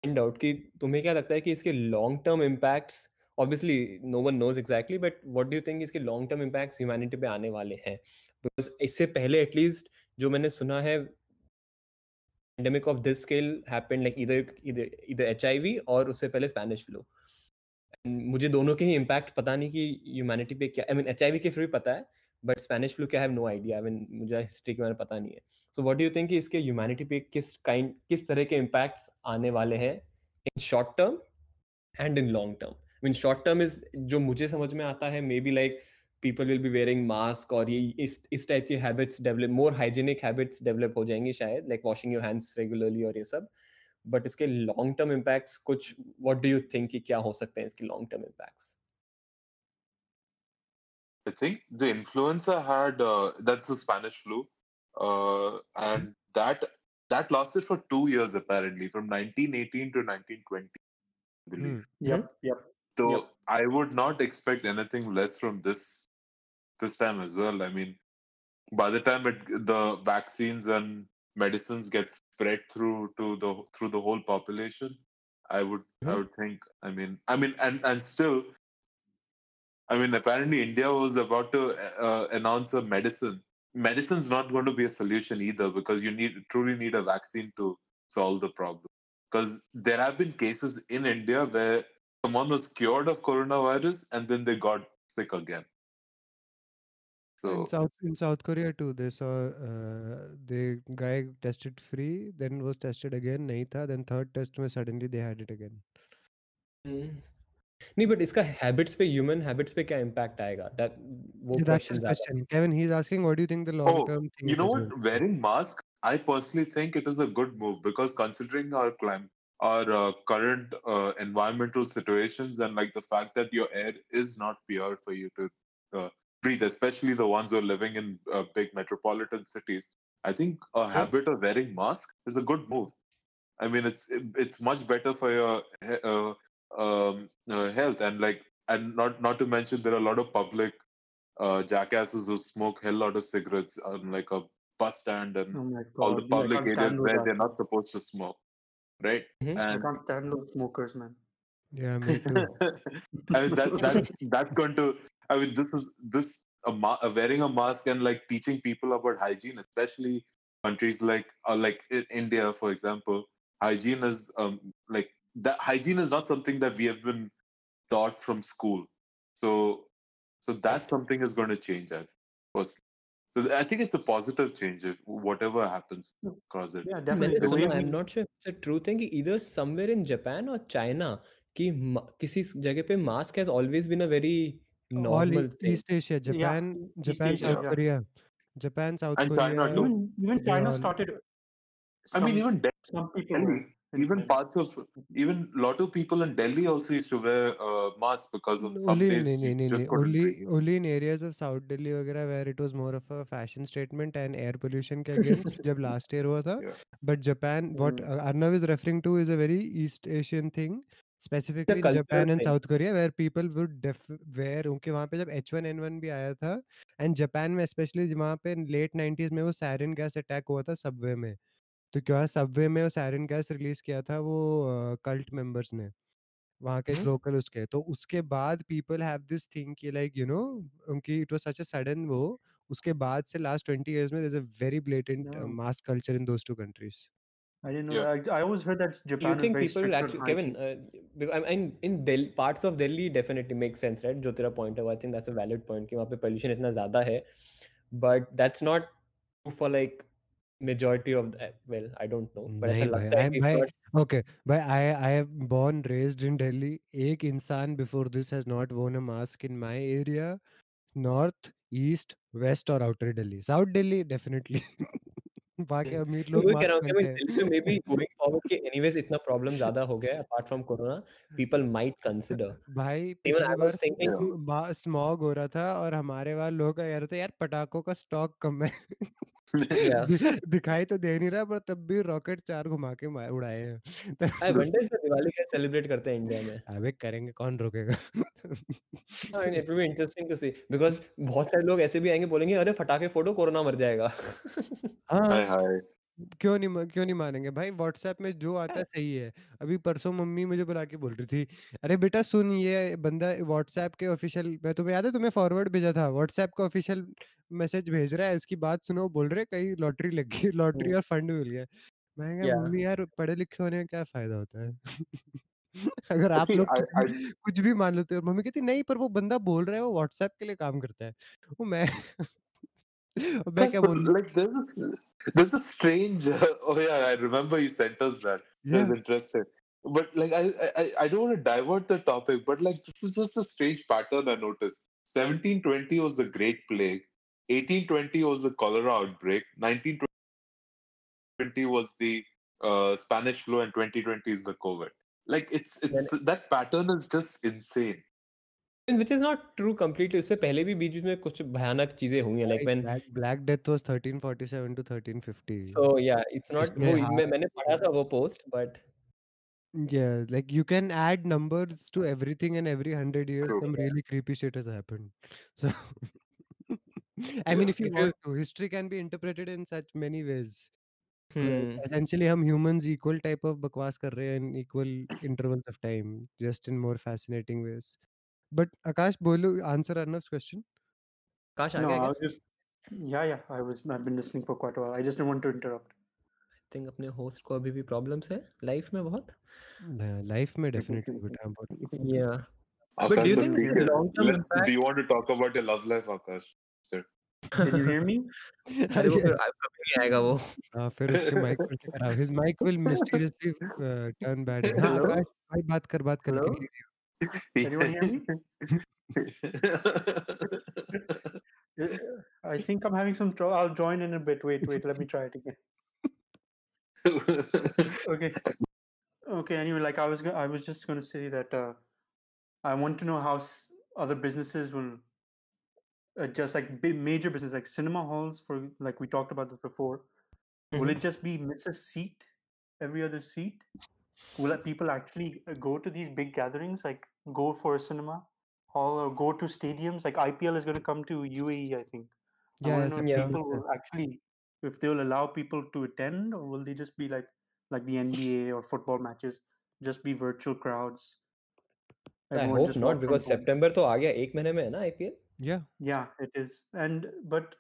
find out कि तुम्हें क्या लगता है कि इसके long term impacts obviously no one knows exactly but what do you think इसके लॉन्ग टर्म इम्पैक्ट्स ह्यूमैनिटी पे आने वाले हैं? बिकॉज़ इससे पहले एटलीस्ट जो मैंने सुना है pandemic of this scale happened, like, either either either HIV और उससे पहले स्पेनिश फ्लू मुझे दोनों के ही इम्पैक्ट पता नहीं कि ह्यूमैनिटी पे क्या आई मीन एच के फिर भी पता है बट स्पेनिश फ्लू के have no idea I mean मुझे हिस्ट्री के बारे में पता नहीं है. सो व्हाट डू थिंक इसके ह्यूमैनिटी पे किस काइंड किस तरह के इम्पैक्ट्स आने वाले हैं in short term and in long term mean short term is जो मुझे समझ में आता है maybe like people will be wearing mask और ये इस इस टाइप की habits develop more hygienic habits develop हो जाएंगी शायद like washing your hands regularly और ये सब बट इसके लॉन्ग टर्म इम्पैक्ट्स कुछ व्हाट डू यू थिंक कि क्या हो सकते हैं इसके long term impacts I think the influenza had uh, that's the Spanish flu, uh, and that that lasted for two years apparently, from 1918 to 1920, I believe. Hmm. Yep, yep. So Yep. I would not expect anything less from this this time as well. I mean, by the time it, the vaccines and medicines get spread through to the through the whole population, I would I Mhm. would think. I mean, I mean, and and still, I mean, apparently India was about to uh, announce a medicine. Medicine's not going to be a solution either because you need truly need a vaccine to solve the problem. Because there have been cases in India where someone was cured of coronavirus and then they got sick again. in So South in South Korea too, they saw uh, the guy tested free, then was tested again, नहीं था, then third test में suddenly they had it again. नहीं but इसका habits पे human habits पे क्या impact आएगा that वो Yeah, that's क्वेश्चन his ज्यादा question. Kevin, he's asking, what do you think the long Oh, term thing you know is what? going- Wearing mask, I personally think it is a good move because considering our climate, our uh, current uh, environmental situations, and like the fact that your air is not pure for you to uh, breathe, especially the ones who are living in uh, big metropolitan cities, I think a habit of wearing mask is a good move. I mean, it's it's much better for your uh, um, uh, health, and like, and not not to mention there are a lot of public uh, jackasses who smoke hell lot of cigarettes on like a bus stand and Oh all the public can't areas where they're not supposed to smoke, right? Mhm. I can't stand those smokers, man. Yeah, me too. I mean that that's that's going to. I mean this is this a ma- uh, wearing a mask and like teaching people about hygiene, especially countries like uh, like in India, for example. Hygiene is um like that. Hygiene is not something that we have been taught from school. So so that something is going to change. I personally. So I think it's a positive change if whatever happens across it. Yeah, मैंने definitely. The way सुना I am we not sure it's a true thing कि इधर somewhere in Japan और China कि मा- किसी जगह पे mask has always been a very All normal E- thing East Asia, yeah, Japan, East Japan, Asia, South yeah. Korea, Japan, South And China Korea. too. Even even they China all- started. I mean, some- even Delhi, some people Delhi, were in Even parts of even lot of people in Delhi also used to wear uh, masks because on some only days no, no, you no, just no, only breathe. only in areas of South Delhi वगैरह where it was more of a fashion statement and air pollution के against जब last year हुआ था Yeah. but Japan what Mm. uh, Arnav is referring to is a very East Asian thing specifically in cultural Japan and thing. South Korea where people would def wear उनके वहाँ पे जब H1N1 भी आया था and Japan में especially वहाँ पे late 90s में वो sarin gas attack हुआ था subway में तो क्या सबवे में वो sarin gas रिलीज़ किया था वो कल्ट मेंबर्स ने वहाँ के हम्म। लोकल उसके तो उसके बाद पीपल हैव दिस थिंग कि लाइक यू नो उनकी it was such a sudden वो उसके बाद से लास्ट 20 इयर्स में there is a very blatant. Mass culture in those two countries I didn't know. Yeah. That. I, I always heard that Do you Japan is think very people will strict actually, on Kevin, hygiene. uh, because I mean, in Delhi, parts of Delhi definitely makes sense, right? जो तेरा point है, वो I think that's a valid point कि वहाँ पे pollution इतना ज़्यादा है, but that's not true for like majority of the, well, I don't know, but ऐसा नहीं भाई लगता है आई कि it's भाई ओके भाई I I have born raised in Delhi. एक इंसान before this has not worn a mask in my area north east west और outer Delhi. South Delhi definitely. वहाँ के हम्म। अमीर लोग वही कह रहा मास्क हूँ कि पहनते दिल्ली में मे बी हैं गोइंग फॉरवर्ड कि एनीवेज इतना प्रॉब्लम ज़्यादा हो गया apart from corona people might consider भाई इवन पिछली आई बार वाज थिंकिंग स्मॉग हो रहा था और हमारे वहाँ लोग कह रहे थे यार पटाखों का स्टॉक कम है। दिखाई तो दे नहीं रहा पर तब भी रॉकेट चार घुमा के मार उड़ाए हैं। आई वंडर दिवाली कैसे सेलिब्रेट करते हैं इंडिया में? अबे करेंगे कौन रोकेगा? हाँ it will be interesting to see because बहुत सारे लोग ऐसे भी आएँगे बोलेंगे अरे फटाके फोड़ो कोरोना मर जाएगा। हाँ। Hi, hi. क्यों नहीं क्यों नहीं मानेंगे? भाई व्हाट्सएप में जो आता है सही है। अभी परसों मम्मी मुझे बुला के बोल रही थी अरे बेटा सुन ये बंदा व्हाट्सएप के ऑफिशियल मैं तुम्हें याद है तुम्हें फॉरवर्ड भेजा था? व्हाट्सएप का ऑफिशियल मैसेज भेज रहा है इसकी बात सुनो बोल रहे कहीं लॉटरी लग गई लॉटरी और फंड मिल गया। मैं yeah. मम्मी यार पढ़े लिखे होने का क्या फ़ायदा होता है? अगर आप लोग कुछ भी मान लेते हो मम्मी कहती नहीं पर वो बंदा बोल रहा है वो व्हाट्सएप के लिए काम करता है। वो मैं मैं क्या बोल? Like this this is strange oh yeah I remember you sent us that this interesting but like I I don't want to divert the topic but like this is just a strange pattern I notice 1720 was the great plague 1820 was the cholera outbreak, 1920 was the uh, Spanish flu, and 2020 is the COVID. Like it's it's that pattern is just insane. which is not true completely उससे पहले भी बीच में कुछ भयानक चीजें हुई हैं like Right, when black black death was 1347 to 1350 so yeah it's not इसमें वो हाँ मैं मैंने पढ़ा था वो post but Yeah, like you can add numbers to everything, and every hundred years, True. some yeah really creepy shit has happened. So, I mean, if you if you want to, history can be interpreted in such many ways. Because hmm essentially, हम humans equal type of बकवास कर रहे हैं in equal intervals of time, just in more fascinating ways. But Akash, बोलो answer Arnav's question. काश आ No, गया I क्या was just yeah, yeah. I was I've been listening for quite a while. I just didn't want to interrupt. I think अपने host को अभी भी problems है life में बहुत Life में definitely बेटा बहुत yeah but do Akash, you the think this is a secret. long term Let's. Do impact you want to talk about your love life, Akash? Sir. Can you hear me? अरे वो Yes. फिर कभी नहीं आएगा वो हाँ फिर उसके माइक फिर से खराब his mic will mysteriously uh, turn bad हाँ Hello? आकाश भाई बात कर बात कर Hello? can hear you. Anyone hear me? Uh, I think I'm having some trouble. I'll join in a bit. Wait, wait. Let me try it again. Okay. Okay. Anyway, like I was, go- I was just going to say that uh, I want to know how s- other businesses will adjust, like big major business, like cinema halls. For like we talked about this before. Will it just be miss a seat every other seat? Will that people actually uh, go to these big gatherings, like go for a cinema hall or go to stadiums? Like IPL is going to come to UAE, I think. I Yeah, want to know if Yeah. people will actually, if they will allow people to attend, or will they just be like like the NBA or football matches, just be virtual crowds? I Everyone hope just not work from because home. September तो आ गया एक महीने में है ना IPL Yeah. Yeah, it is. And but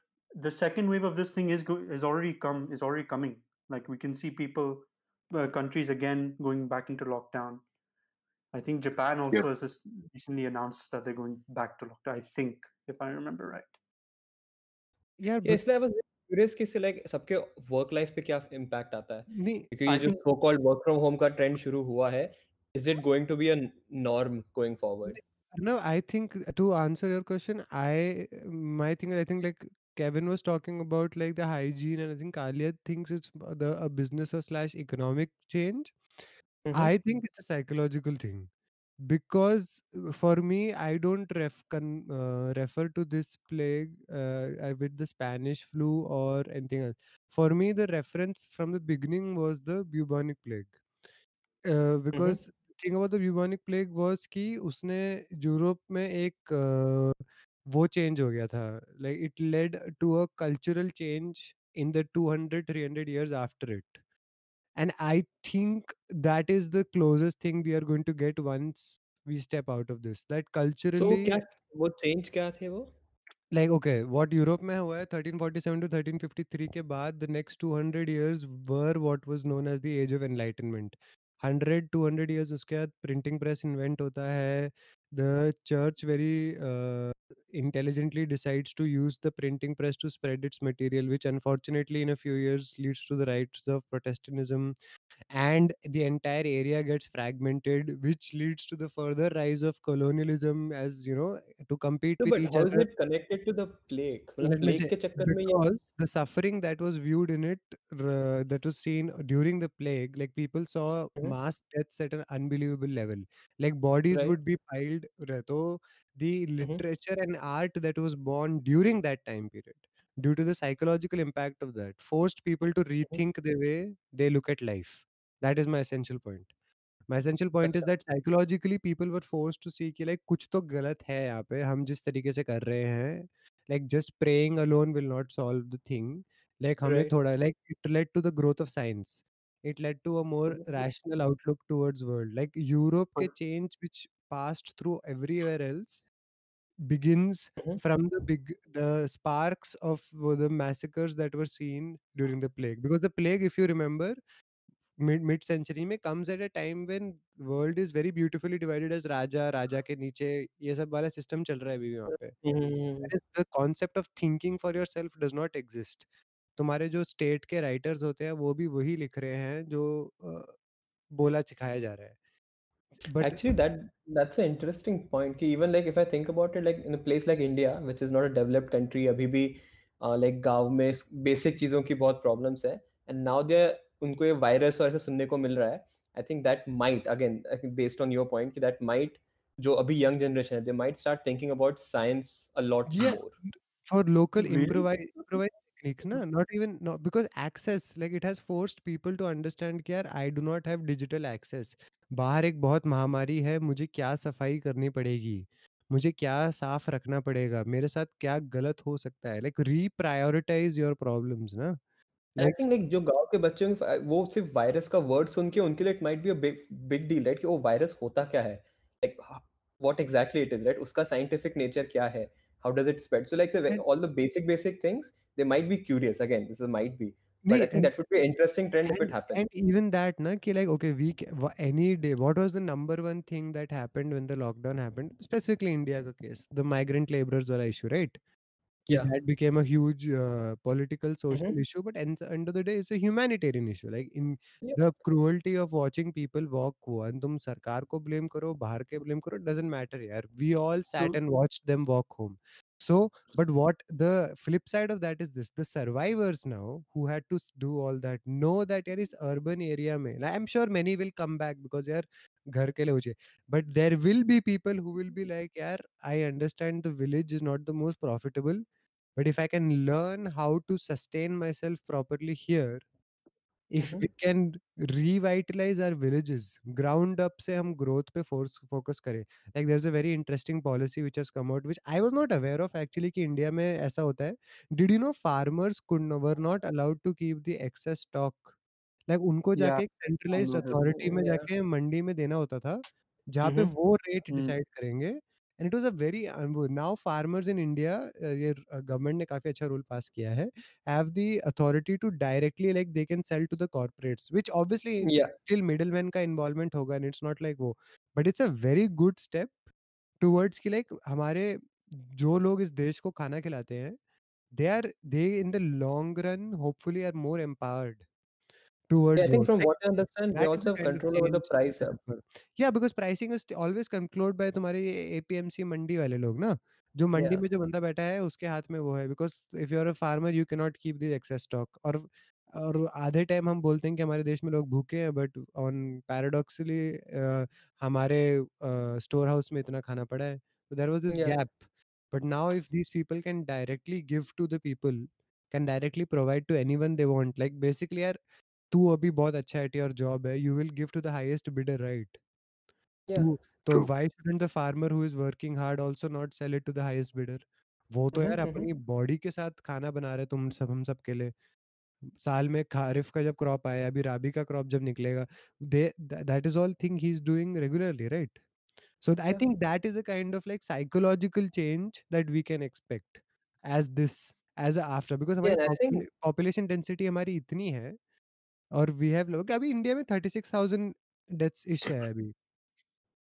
the second wave of this thing is go- is already come is already coming. Like we can see people, uh, countries again going back into lockdown. I think Japan also has just recently announced that they're going back to lockdown. I think, if I remember right. Yeah, yeah, but इसलिए I was curious कि इससे like सबके work life पे क्या impact आता है नहीं क्योंकि I ये जो think so called work from home का trend शुरू हुआ है is it going to be a norm going forward no, I think to answer your question, I my thing I think like Kevin was talking about like the hygiene, and I think Alia thinks it's the a business or slash economic change. Mhm. I think it's a psychological thing because uh, for me, I don't ref con, uh, refer to this plague uh, uh, with the Spanish flu or anything else. For me, the reference from the beginning was the bubonic plague. uh, because thing about the bubonic plague was कि उसने Europe में एक uh, वो change हो गया था like it led to a cultural change in the 200 300 years after it and i think that is the closest thing we are going to get once we step out of this that so culturally क्या वो change क्या थे वो like okay what Europe में हुआ है 1347 to 1353 के बाद the next 200 years were what was known as the age of enlightenment hundred to hundred years उसके बाद प्रिंटिंग प्रेस इन्वेंट होता है। The church very intelligently decides to use the printing press to spread its material, which unfortunately in a few years leads to the rise of Protestantism, and the entire area gets fragmented, which leads to the further rise of colonialism as you know to compete no, with each other. How is it connected to the plague? Plague say, because the suffering that was viewed in it, uh, that was seen during the plague, like people saw mm-hmm. mass deaths at an unbelievable level, like bodies right. would be piled. So the Mhm. literature and art that was born during that time period due to the psychological impact of that forced people to rethink the way they look at life that is my essential point my essential point is अच्छा that psychologically people were forced to see कि like कुछ तो गलत है यहाँ पे हम जिस तरीके से कर रहे हैं like just praying alone will not solve the thing like हमें Right. थोड़ा like it led to the growth of science it led to a more Mhm. rational outlook towards world like Europe के But- change which passed through everywhere else begins Mhm. from the big the sparks of uh, the massacres that were seen during the plague because the plague if you remember mid mid century में comes at a time when world is very beautifully divided as राजा राजा के नीचे ये सब वाला system चल रहा है अभी भी वहाँ पे हम्म, the concept of thinking for yourself does not exist तुम्हारे जो स्टेट के राइटर्स होते हैं वो भी वही लिख रहे हैं जो अ, बोला सिखाया जा रहा है but Actually, that that's an interesting point. कि even like if I think about it, like in a place like India, which is not a developed country, अभी भी uh, like गांव में basic चीज़ों की बहुत problems है, and now they उनको ये virus और ऐसे सुनने को मिल रहा है. I think that might again, I think based on your point, कि that might जो अभी young generation है, they might start thinking about science a lot Yeah. more. for local Technique na not even not because access like it has forced people to understand कि यार I do not have digital access. बाहर एक बहुत महामारी है मुझे क्या सफ़ाई करनी पड़ेगी? मुझे क्या साफ़ रखना पड़ेगा? मेरे साथ क्या गलत हो सकता है? Like reprioritize your problems ना। आई थिंक लाइक जो गाँव के बच्चे होंगे वो सिर्फ़ वायरस का वर्ड सुन के उनके लिए it might be a big big deal right कि वो वायरस होता क्या है? Like what exactly it is right उसका साइंटिफिक नेचर क्या है? how does it spread so like the, mm. all the basic basic things they might be curious again this is might be but I think that would be an interesting trend and, if it happened. And even that, na, ki like okay, week any day. What was the number one thing that happened when the lockdown happened? Specifically, India ka case, the migrant laborers were issue, right? Yeah. that became a huge uh, political social Mhm. issue but end, end of the day it's a humanitarian issue like in Yeah. the cruelty of watching people walk one तुम सरकार को blame करो बाहर के blame करो doesn't matter यार we all sat True. and watched them walk home so but what the flip side of that is this the survivors now who had to s- do all that know that यार इस urban area में like, I'm sure many will come back because यार घर के लिए हो जाए but there will be people who will be like यार I understand the village is not the most profitable but if i can learn how to sustain myself properly here if Mhm. we can revitalize our villages ground up से हम growth पे force focus करें like there's a very interesting policy which has come out which I was not aware of actually कि India में ऐसा होता है did you know farmers could were not allowed to keep the excess stock like उनको जाके एक centralized noticed. authority में. जाके मंडी में देना होता था जहाँ पे Mhm. वो रेट Hmm. डिसाइड करेंगे and it was a very now farmers in India ये गवर्नमेंट ने काफ़ी अच्छा रूल पास किया है। Have the authority to directly like they can sell to the corporates which obviously still middle man का involvement होगा and it's not like वो but it's a very good step towards की like हमारे जो लोग इस देश को खाना खिलाते हैं they are they in the long run hopefully are more empowered towards yeah, i think work. from what i understand they also have control over the price up. yeah because pricing is always controlled by tumhari apmc mandi wale log na जो मंडी yeah. में जो बंदा बैठा है उसके हाथ में वो है because if you are a farmer you can not keep this excess stock और और आधे टाइम हम बोलते हैं कि हमारे देश में लोग भूखे हैं बट ऑन पैराडॉक्सली हमारे स्टोर uh, हाउस में इतना खाना पड़ा है तो there was this gap but now if this people can directly give to the people can directly provide to any they want like basically are तू अभी बहुत अच्छा है योर जॉब है you will give to the highest bidder right. तू तो True. Why shouldn't the farmer who is working hard also not sell it to the highest bidder वो तो Mhm, यार mhm. अपनी बॉडी के साथ खाना बना रहे तुम सब हम सब के लिए साल में खारिफ का जब क्रॉप आया अभी राबी का क्रॉप जब निकलेगा they that is all thing he is doing regularly right th- i Yeah. think that is a kind of like psychological change that we can expect as this as a after हमारी population density हमारी इतनी है और we have लोग अभी India में 36000 deaths इश है अभी।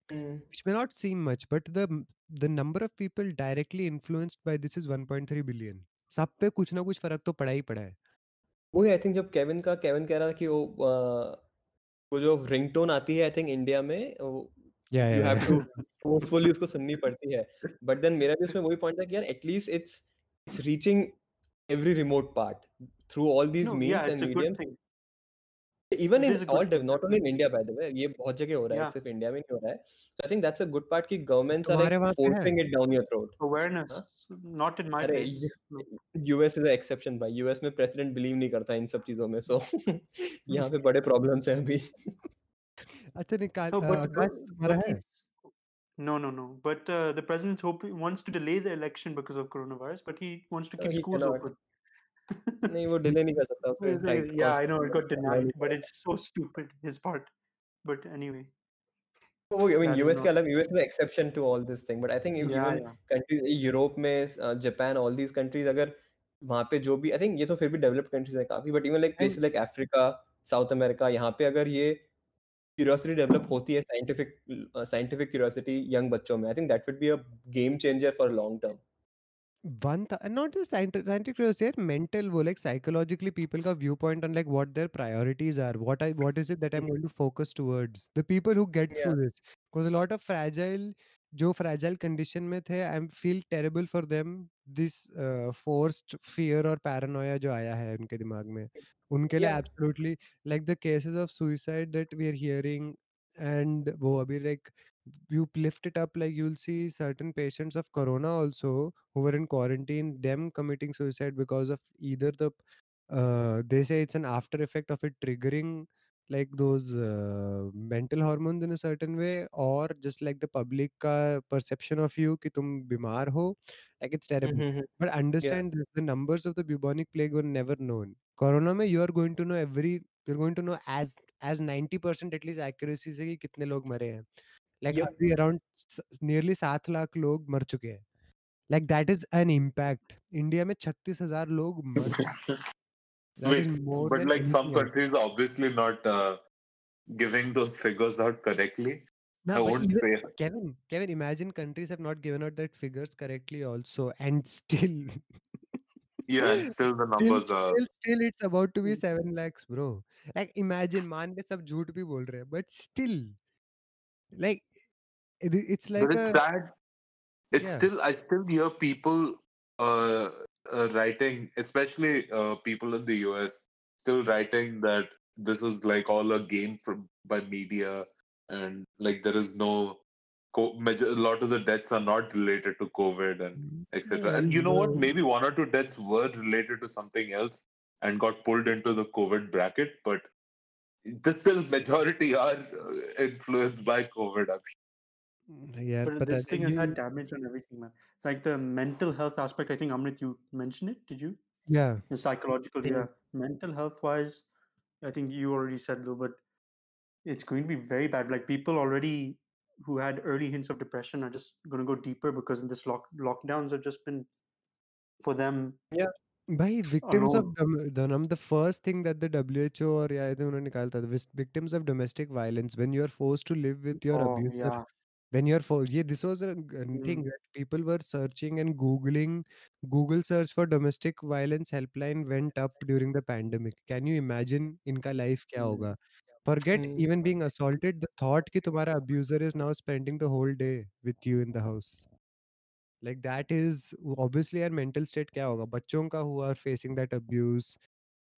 Mm. which may not seem much but the the number of people directly influenced by this is 1.3 billion सब पे कुछ ना कुछ फ़र्क तो पड़ा ही पड़ा है। वही आई थिंक जब केविन का केविन कह रहा था कि वो वो जो रिंगटोन आती है आई थिंक इंडिया में या यू हैव टू फोर्सफुली उसको सुननी पड़ती है। बट देन मेरा भी उसमें वही पॉइंट था कि यार at least it's it's reaching every remote part through all these No, and mediums. Even It in is a good all thing, not only in definitely. India by the way ये बहुत जगह हो रहा है Yeah. सिर्फ India में नहीं हो रहा है so I think that's a good part कि गवर्नमेंट्स आर तुम्हारे लाइक वहाँ पे है? Forcing it down your throat Awareness, not in my अरे place. No. US is exception भाई यूएस में प्रेसिडेंट बिलीव नहीं करता इन सब चीजों में सो यहाँ पे बड़े प्रॉब्लम्स हैं अभी अच्छा निकाल No, a, but, Akash but, तुम्हारा but है he's, no, no, no. But uh, the president's hoping wants to delay the election because of coronavirus, but he wants to No, keep he schools cannot. open. नहीं वो delay नहीं कर सकता उसके yeah, I know it got denied, but it's so stupid his part. But anyway, वो I mean US के अलग US is exception to all this thing but I think even countries Europe में Japan all these countries अगर वहाँ पे जो भी I think ये तो फिर भी डेवलप्ड कंट्रीज़ है काफ़ी but even like places like Africa South America यहाँ पे अगर ये क्यूरियोसिटी डेवलप होती है साइंटिफिक साइंटिफिक क्यूरियोसिटी यंग बच्चों में I think that would be a game changer for long term one th- not just scientific, scientific curiosity, mental wo, like psychologically people ka viewpoint on like what their priorities are what i what is it that i'm going to focus towards the people who get Yeah. through this because a lot of fragile जो fragile condition में थे I feel terrible for them this forced fear और paranoia जो आया है उनके दिमाग में उनके लिए Yeah. Absolutely like the cases of suicide that we are hearing and वो अभी like you lift it up like you'll see certain patients of corona also who were in quarantine them committing suicide because of either the uh, they say it's an after effect of it triggering like those uh, mental hormones in a certain way or just like the public uh, perception of you ki tum bimar ho like it's terrible. Mm-hmm. Hmm. but understand the numbers of the bubonic plague were never known. Corona mein you are going to know every you're going to know as as 90% at least accuracy se ki kitne log mare hain like Yep. अभी around nearly सात लाख लोग मर चुके हैं like that is an impact India में छत्तीस हज़ार लोग हैं else. countries are obviously not uh, giving those figures out correctly. No, I won't even- say. Kevin, Kevin, imagine countries have not given out that figures correctly also, and still, Yeah, and still the numbers still, are. still, still, it's about to be seven lakhs, bro. Like, imagine, मान ले सब झूठ भी बोल रहे हैं, but still, like, it, it's like but a it's sad. It's yeah. still I still hear people uh, uh, writing, especially uh, people in the US, still writing that this is like all a game from by media, and like there is no. Co- major, a lot of the deaths are not related to COVID and Mm, etc. and you know what? Maybe one or two deaths were related to something else and got pulled into the COVID bracket, but the still majority are uh, influenced by COVID. I'm. yeah, But but this I thing think has you- had damage on everything, man. It's like the mental health aspect. I think Amrit, you mentioned it. Did you? yeah, The psychological, Yeah. yeah. Mental health wise, I think you already said though, but it's going to be very bad. Like people already who had early hints of depression are just going to go deeper because in this lock lockdowns have just been for them. भाई victims of alone. dom- the num- the first thing that the WHO और या I think उन्होंने निकाला था vis- victims of domestic violence when you are forced to live with your Oh, abuser yeah. when you're for yeah this was a g- Mm. thing that people were searching and googling google search for domestic violence helpline went up during the pandemic can you imagine inka life kya Mm. hoga forget Mm. even being assaulted the thought ki tumhara abuser is now spending the whole day with you in the house like that is obviously our mental state kya hoga बच्चों का who are facing that abuse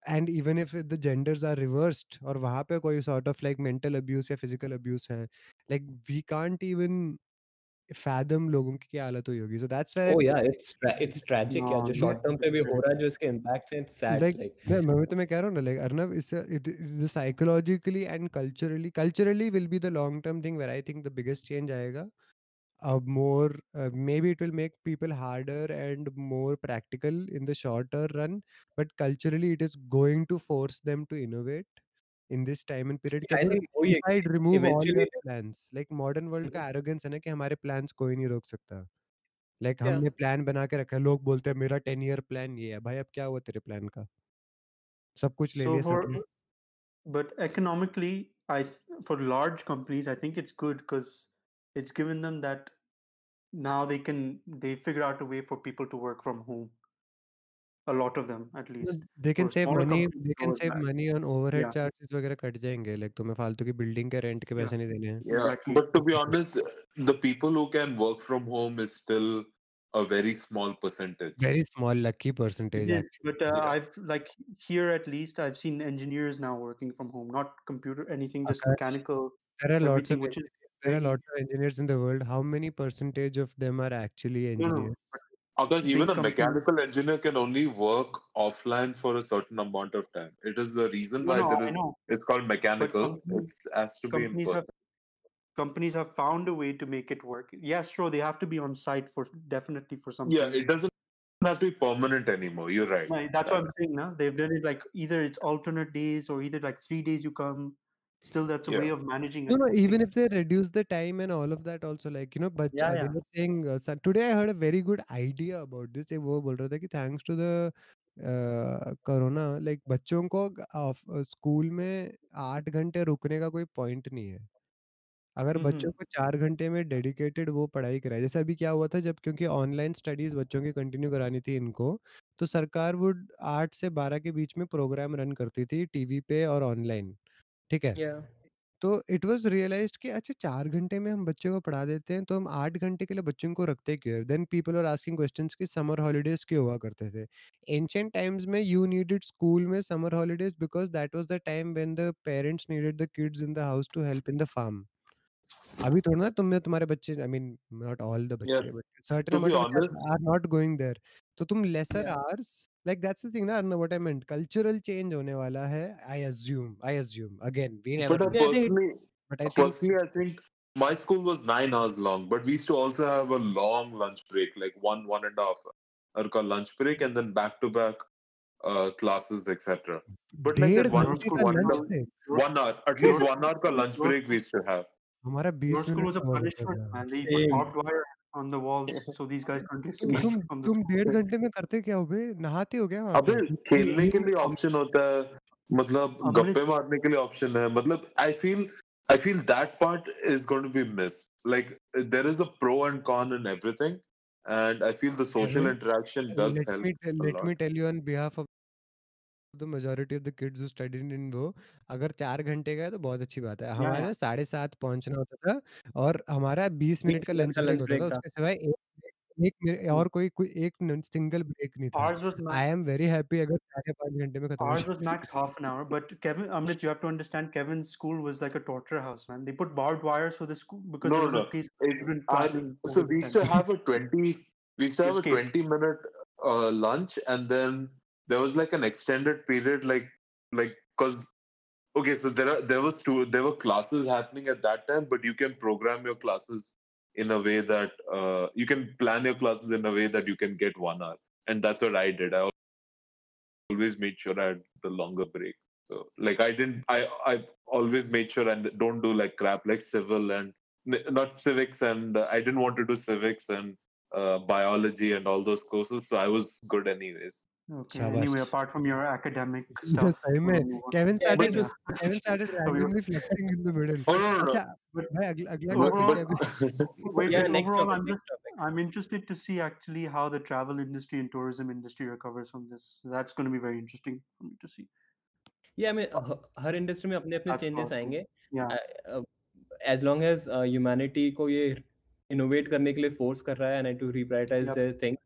and even if the genders are reversed और वहाँ पे कोई sort of like mental abuse या physical abuse है like we can't even fathom लोगों की क्या हालत हुई होगी। सो दैट्स वेयर ओह या इट्स इट्स ट्रैजिक या जो शॉर्ट टर्म पे भी हो रहा है जो इसके इंपैक्ट्स हैं इट्स सैड लाइक मैं तो मैं कह रहा हूँ ना like Arnav is the psychologically and culturally culturally will be the long term thing where I think the biggest change आएगा। uh, more uh, maybe it will make people harder and more practical in the shorter run but culturally it is going to force them to innovate in this time and period Yeah, I कि think वही है decide कि remove all eventually your plans like modern world का arrogance है ना कि हमारे plans कोई नहीं रोक सकता like Yeah. हमने plan बना के रखा है लोग बोलते हैं मेरा टेन ईयर प्लान ये है भाई अब क्या हुआ तेरे प्लान का सब कुछ ले So लिया for, सबने but economically, I th- for large companies, I think it's good because it's given them that now they can they figure out a way for people to work from home. A lot of them, at No, least. they can For save smaller money companies, they it can goes save back. money on overhead Yeah. charges वगैरह cut जाएंगे like तुम्हें फालतू की building के rent के Yeah. पैसे नहीं देने हैं Yeah, Exactly. but to be honest, the people who can work from home is still a very small percentage. very small lucky It percentage is, actually but uh, Yeah. I've like here at least I've seen engineers now working from home, not computer anything, just Akash, mechanical, there are lots everything, of which is there are very lots of engineers in the world how many percentage of them are actually no no. engineers Because big even a companies, mechanical engineer can only work offline for a certain amount of time. It is the reason no why no there I is know, it's called but mechanical. companies It has to be in companies have person. companies have found a way to make it work. Yes, sure, they have to be on site for definitely for some Yeah, things. it doesn't have to be permanent anymore. You're right. Right, that's what I'm saying now. They've done it like either it's alternate days or either like three days you come. Still, that's a Yeah. way of managing no no even if they reduce the time and all of that also like you know but Yeah, uh, they yeah. were saying uh, so- today I heard a very good idea about this एक वो बोल रहा था कि thanks to the corona like बच्चों को school में आठ घंटे रुकने का कोई पॉइंट नहीं है अगर बच्चों Mm-hmm. को चार घंटे में डेडिकेटेड वो पढ़ाई कराए जैसे अभी क्या हुआ था जब क्योंकि ऑनलाइन स्टडीज़ बच्चों की कंटिन्यू करानी थी इनको तो सरकार वुड आठ से बारह के बीच में प्रोग्राम रन करती थी टीवी पे और ऑनलाइन ठीक है. तो इट वाज रियलाइज्ड कि अच्छा 4 घंटे में हम बच्चों को पढ़ा देते हैं तो हम 8 घंटे के लिए बच्चों को रखते क्यों हैं? Then people were asking questions कि समर हॉलिडेज क्यों हुआ करते थे? एंशिएंट टाइम्स में यू नीडेड स्कूल में summer holidays because that was the time when the parents needed the kids in the house to help in the farm. अभी थोड़ा ना तुम में तुम्हारे बच्चे I mean not all the बच्चे but certain amount of are not going there तो तुम lesser Yeah. Hours like that's the thing ना Arnav what I meant cultural change होने वाला है I assume I assume again we but never I Yeah, I think personally, but I think personally, I think my school was nine hours long, but we used to also have a long lunch break, like one, one and a half hour का lunch break, and then back to back uh, classes, etc. But like डेढ़ that one, घंटे school का one, lunch was- break one hour, at Your- least one hour का lunch your- break we used to have. हमारा Your 20 school minute was a का हुआ करता punishment, था man. on the walls so these guys can't escape तुम from the तुम डेढ़ घंटे में करते क्या हो बे नहाते हो क्या अबे खेलने के लिए ऑप्शन होता है मतलब गप्पे मारने के लिए ऑप्शन है मतलब I feel I feel that part is going to be missed. Like there is a pro and con in everything, and I feel the social interaction does let help. Me, let lot. me tell you on behalf of the majority of the kids who studied in वो अगर चार घंटे का है तो बहुत अच्छी बात है हमारे yeah. ना साढ़े सात पहुँचना होता था और हमारा बीस मिनट 20 का मिनट लंच का ब्रेक lunch होता था break था। उसके सिवाय एक एक मिनट और कोई कोई एक सिंगल ब्रेक नहीं था Ours was max, I am very happy अगर साढ़े पाँच घंटे में खत्म हो ours जाए was max half an hour. But Kevin, Amrit, you have to understand, Kevin's school was like a torture house, man. They put barbed wire so the school because No, there was no. a case of It, I, traveling. so over we the used to have a 20 we used to have Escape. a 20 minute uh, lunch and then there was like an extended period like like because okay so there are there was two there were classes happening at that time but you can program your classes in a way that uh, you can plan your classes in a way that you can get one hour. And that's what i did. I always made sure i had the longer break. So like i didn't i i always made sure and don't do like crap like civil and not civics and uh, i didn't want to do civics and uh, biology and all those courses so i was good anyways Okay. Shabash. Anyway, apart from your academic Yeah, stuff, सही में we'll move on. Kevin Yeah, I started think Yeah. Kevin started So you're- randomly flexing in the middle oh no no, no. अच्छा But- भाई अगला अगला Overall- topic Kevin Wait, Yeah, wait, next overall, topic, I'm next just topic. I'm interested to see actually how the travel industry and tourism industry recovers from this. That's going to be very interesting for me to see. Yeah, I mean, uh, her industry में अपने अपने That's changes powerful. आएंगे Yeah. As long as humanity को ये innovate करने के लिए force कर रहा है and to रिप्रायोरिटाइज Yep. There things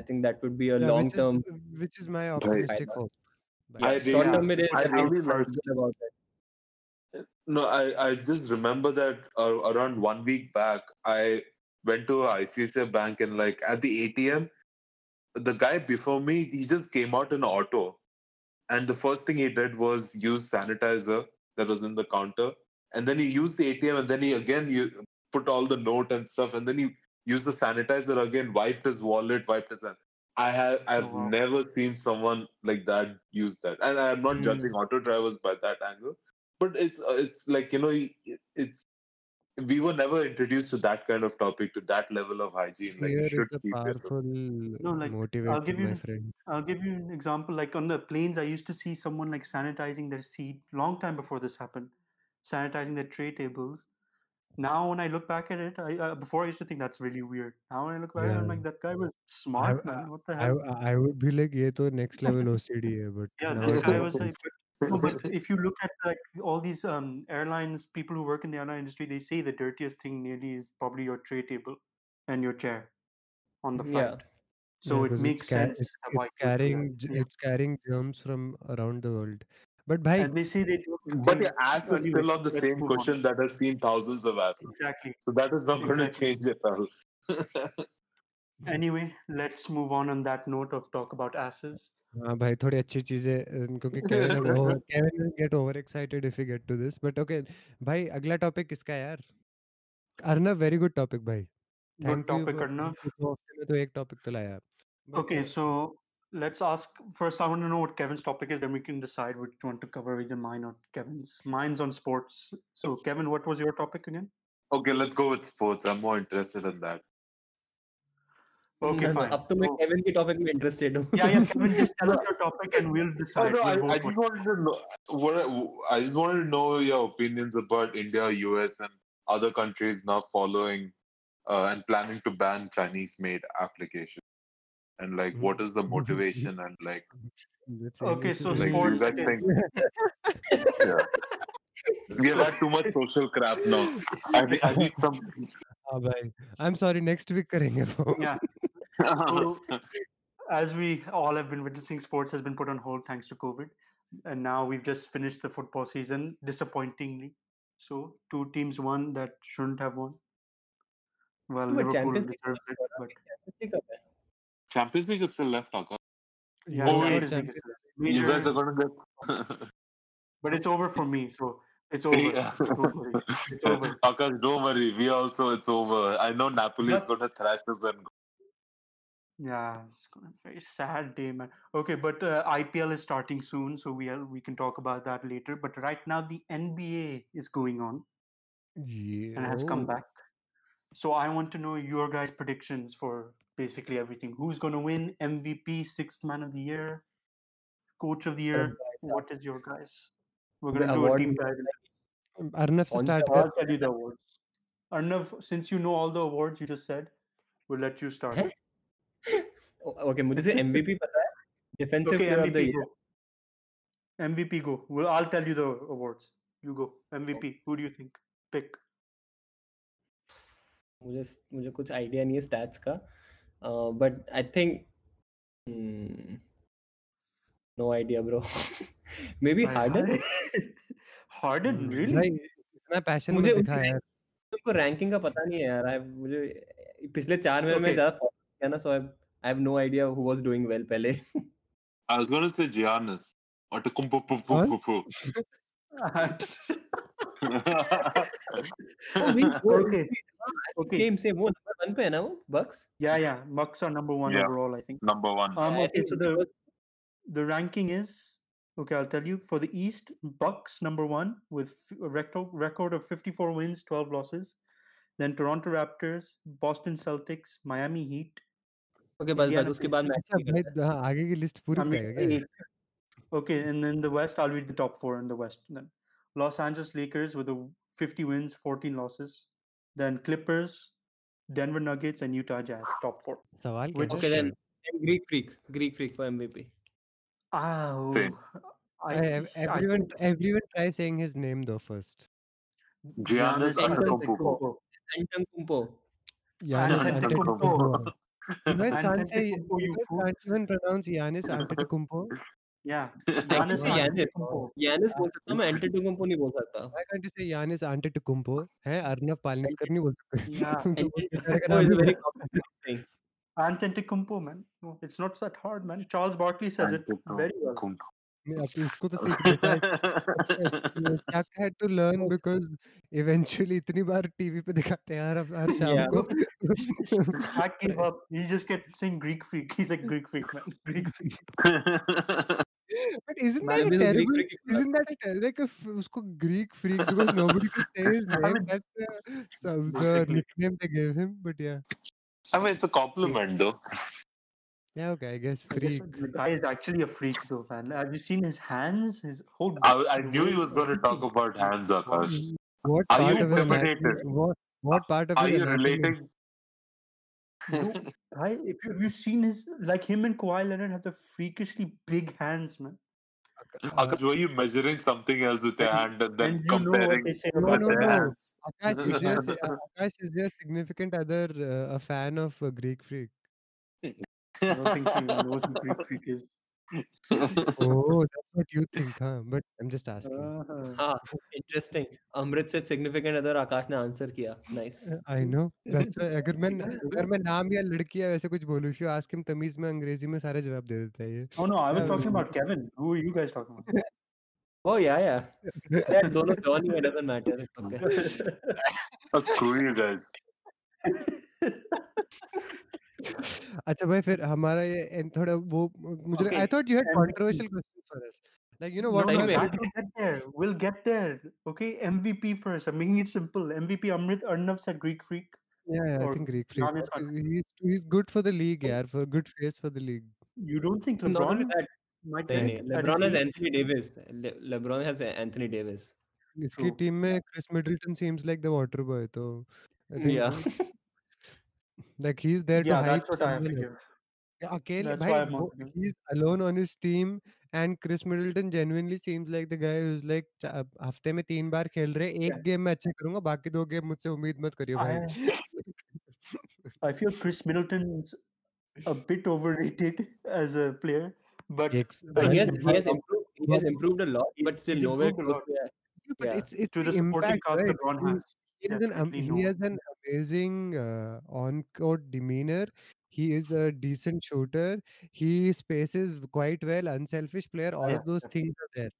I think that would be a yeah, long term. Uh, which is my optimistic right. hope. But I really, short term, it is. I really about it. Uh, no, I, I just remember that uh, around one week back, I went to ICICI bank and like at the ATM, the guy before me, he just came out in auto. And the first thing he did was use sanitizer that was in the counter. And then he used the ATM and then he again you put all the note and stuff. And then he used the sanitizer again, wiped his wallet, wiped his hand. I have I've wow. never seen someone like that use that. And I'm not Mm. judging auto drivers by that angle but it's uh, it's like you know it's we were never introduced to that kind of topic to that level of hygiene like fear you should a keep yourself powerful No, like, I'll motivator give my you- friend I'll give you an example. Like on the planes, I used to see someone like sanitizing their seat long time before this happened, sanitizing their tray tables now when I look back at it, I uh, before I used to think that's really weird. Now when I look back, yeah. I'm like that guy was smart, I, man. What the hell? I, I would be like, yeah, to next level OCD, but yeah, this guy was like. But if you look at like all these um, airlines, people who work in the airline industry, they say the dirtiest thing nearly is probably your tray table and your chair on the flight. Yeah. So yeah, it makes sense. It's, it's carrying, it's carrying germs from around the world. but bhai And they say they don't. but clean- your ass is Anyway, still on the let's same move on. cushion that has seen thousands of asses Exactly. so that is not going to Exactly. change at all Anyway, let's move on on that note of talk about asses. हाँ भाई थोड़ी अच्छी चीजें अ, क्योंकि Kevin अब over Kevin will get over excited if we get to this but okay भाई अगला topic किसका है यार अर्नव वेरी गुड टॉपिक भाई Good thank you topic, Arnav. दो हफ्ते में तो एक टॉपिक तो लाया But, Okay, uh, so let's ask first. I want to know what Kevin's topic is, then we can decide which one to cover, either mine or Kevin's. Mine's on sports. So, Kevin, what was your topic again? Okay, let's go with sports. I'm more interested in that. Okay, no, fine. Up to so, Kevin ki topic mein interested yeah, yeah, Kevin, just tell us your topic and we'll oh, decide. No, I, I just wanted to know what I, just wanted to know your opinions about India, US, and other countries now following uh, and planning to ban Chinese-made applications and like mm-hmm. what is the mm-hmm. motivation and like okay so like, sports guys think, yeah. we've had too much social crap now. I need, I need some ah, i'm sorry next week yeah. So, as we all have been witnessing sports has been put on hold thanks to covid and now we've just finished the football season disappointingly. So two teams won that shouldn't have won. Well liverpool deserves it but Champions League is still left, Akash. yeah, Oh, Champions yeah. League is You guys are gonna get. but it's over for me. So it's over. Yeah. Don't worry. It's over. Akash, don't worry. We also, it's over. I know Napoli is gonna thrash us and Yeah, it's gonna be a very sad day, man. Okay, but uh, IPL is starting soon, so we are, we can talk about that later. But right now, the NBA is going on yeah and has come back. So I want to know your guys' predictions for basically everything. Who's going to win MVP, Sixth Man of the Year, Coach of the Year? What is your guys? We're The going to do a award deep we- dive. Arnav से On start So कर I'll tell you the awards. Arnav, since you know all the awards you just said, we'll let you start. हैं? Okay मुझे सिर्फ MVP पता है defensive Okay, player of the MVP year go. MVP go. Well, I'll tell you the awards. You go. MVP. Who do you think? Pick. मुझे मुझे कुछ idea नहीं है स्टैट्स का but I think no idea bro may be By harden Harden? Harden, really? भाई इतना passion मुझे मत उनकी दिखा यार उनको रैंकिंग का पता नहीं है यार I- मुझे पिछले चार महीने में Okay. ज्यादा follow किया ना so I have no idea who was doing well पहले I was gonna say Giannis. Or to kumpu pu pu What? pu pu. okay. Okay. Game से वो नंबर 1 पे है ना वो बक्स Yeah, yeah. Bucks are number one Yeah. overall, I think. Number one. Um, I okay, think so the because- the ranking is okay. I'll tell you. For the East, Bucks number one with f- a record record of 54 wins, 12 losses. Then Toronto Raptors, Boston Celtics, Miami Heat. Okay बस बस Indiana उसके बाद match अच्छा भाई हाँ, आगे की list पूरी I Okay, and then the West, I'll read the top four in the West. Then Los Angeles Lakers with a 50 wins, 14 losses. Then Clippers, Denver Nuggets, and Utah Jazz. Top four. So I'll get okay, then, Greek Freak, Greek Freak for MVP. Oh, Same. I, I, everyone, I, everyone, try saying his name though first. Giannis Antetokounmpo. Antetokounmpo. Giannis Antetokounmpo. You can't say you guys can't even pronounce Giannis Antetokounmpo. Yeah, Actually, Giannis Giannis. Antetokounmpo. Giannis बोल सकता हूँ मैं एंटनकुम्पो नहीं बोल सकता why can't you say Giannis Antetokounmpo है अर्नव पालनेकर नहीं बोल सकते Yeah, तुम तो वो बेचारे का एंटनकुम्पो नाम इज़ ही अ वेरी बोल- complicated thing Antetokounmpo, man. No, it's not that hard, man. Charles Barkley says it very well. Antetokounmpo. नहीं, अब तो इसको तो सीख बेटा Chuck had to learn because eventually इतनी बार टीवी पे दिखाते हैं यार अब हर शाम Yeah. को Jack gave up. He just kept saying Greek freak. He's like Greek freak, man. Greek freak. But isn't that मैंने a भी तो ग्रीक terrible? फ्रीक ही बोला Isn't that a ter- like a f- उसको Greek freak because nobody could say his I name? mean, That's the, some, the basically. nickname they gave him. But yeah, I mean, it's a compliment, though. yeah, okay, I guess I guess freak. the guy is actually a freak, though, man. Have you seen his hands? His whole. I, I the knew way he was going to talk about hands, Akash. What Are part you of his intimidated? anatomy? What what part of Are his you anatomy? relating? No, guy, if you, have you seen his like him and Kawhi Leonard have the freakishly big hands, man. Akash, were you measuring something else with your hand and then and you know what comparing they say No, about no, their their no. hands. hands? Akash, is your, Akash, is your significant other uh, a fan of uh, Greek freak? I don't think he knows who Greek freak is. Oh, that's what you think, huh? But I'm just asking. Uh-huh. हाँ interesting अमृत से significant other आकाश ने answer किया nice Uh, I know. That's why अगर मैं अगर मैं नाम या लड़की या वैसे कुछ बोलूँ you ask him तमीज में अंग्रेज़ी में सारे जवाब दे देता है ये Oh no, I was Yeah, talking about Kevin. Who are you guys talking about? ओ या या यार दोनों John he doesn't matter okay Oh, screw you guys. अच्छा भाई फिर हमारा ये and थोड़ा वो मुझे Okay, I thought you had MVP. controversial questions for us. Like you know No, what no, Same my way. that we'll get there. We'll get there. Okay, MVP first. I'm making it simple. MVP Amrit Arnav said Greek freak. Yeah, yeah, I Or think Greek freak. Giannis but are- He's he's good for the league, yeah, for good face for the league. You don't think Not only LeBron that, might नहीं, get नहीं, at LeBron his has age? Anthony Davis. Le, LeBron has Anthony Davis. इसकी True. Team में Chris Middleton seems like the water boy, so I think Yeah. Like he's there yeah, to hype. That's what I figured. Akele, bhai, he's alone on his team and Khris Middleton genuinely seems like the guy who's like हफ्ते में तीन बार खेल रहे एक game में अच्छा करूंगा बाकी दो गेम मुझसे उम्मीद मत करियो भाई I feel Khris Middleton's a bit overrated as a player but he has, he has improved he has improved a lot but still nowhere close to yeah. but it's, it's to the, the supporting impact, cast right? LeBron has he has an um, Definitely he no. has an amazing uh, on-court demeanor. He is a decent shooter. He spaces quite well. Unselfish player. All Yeah, of those definitely. things are there.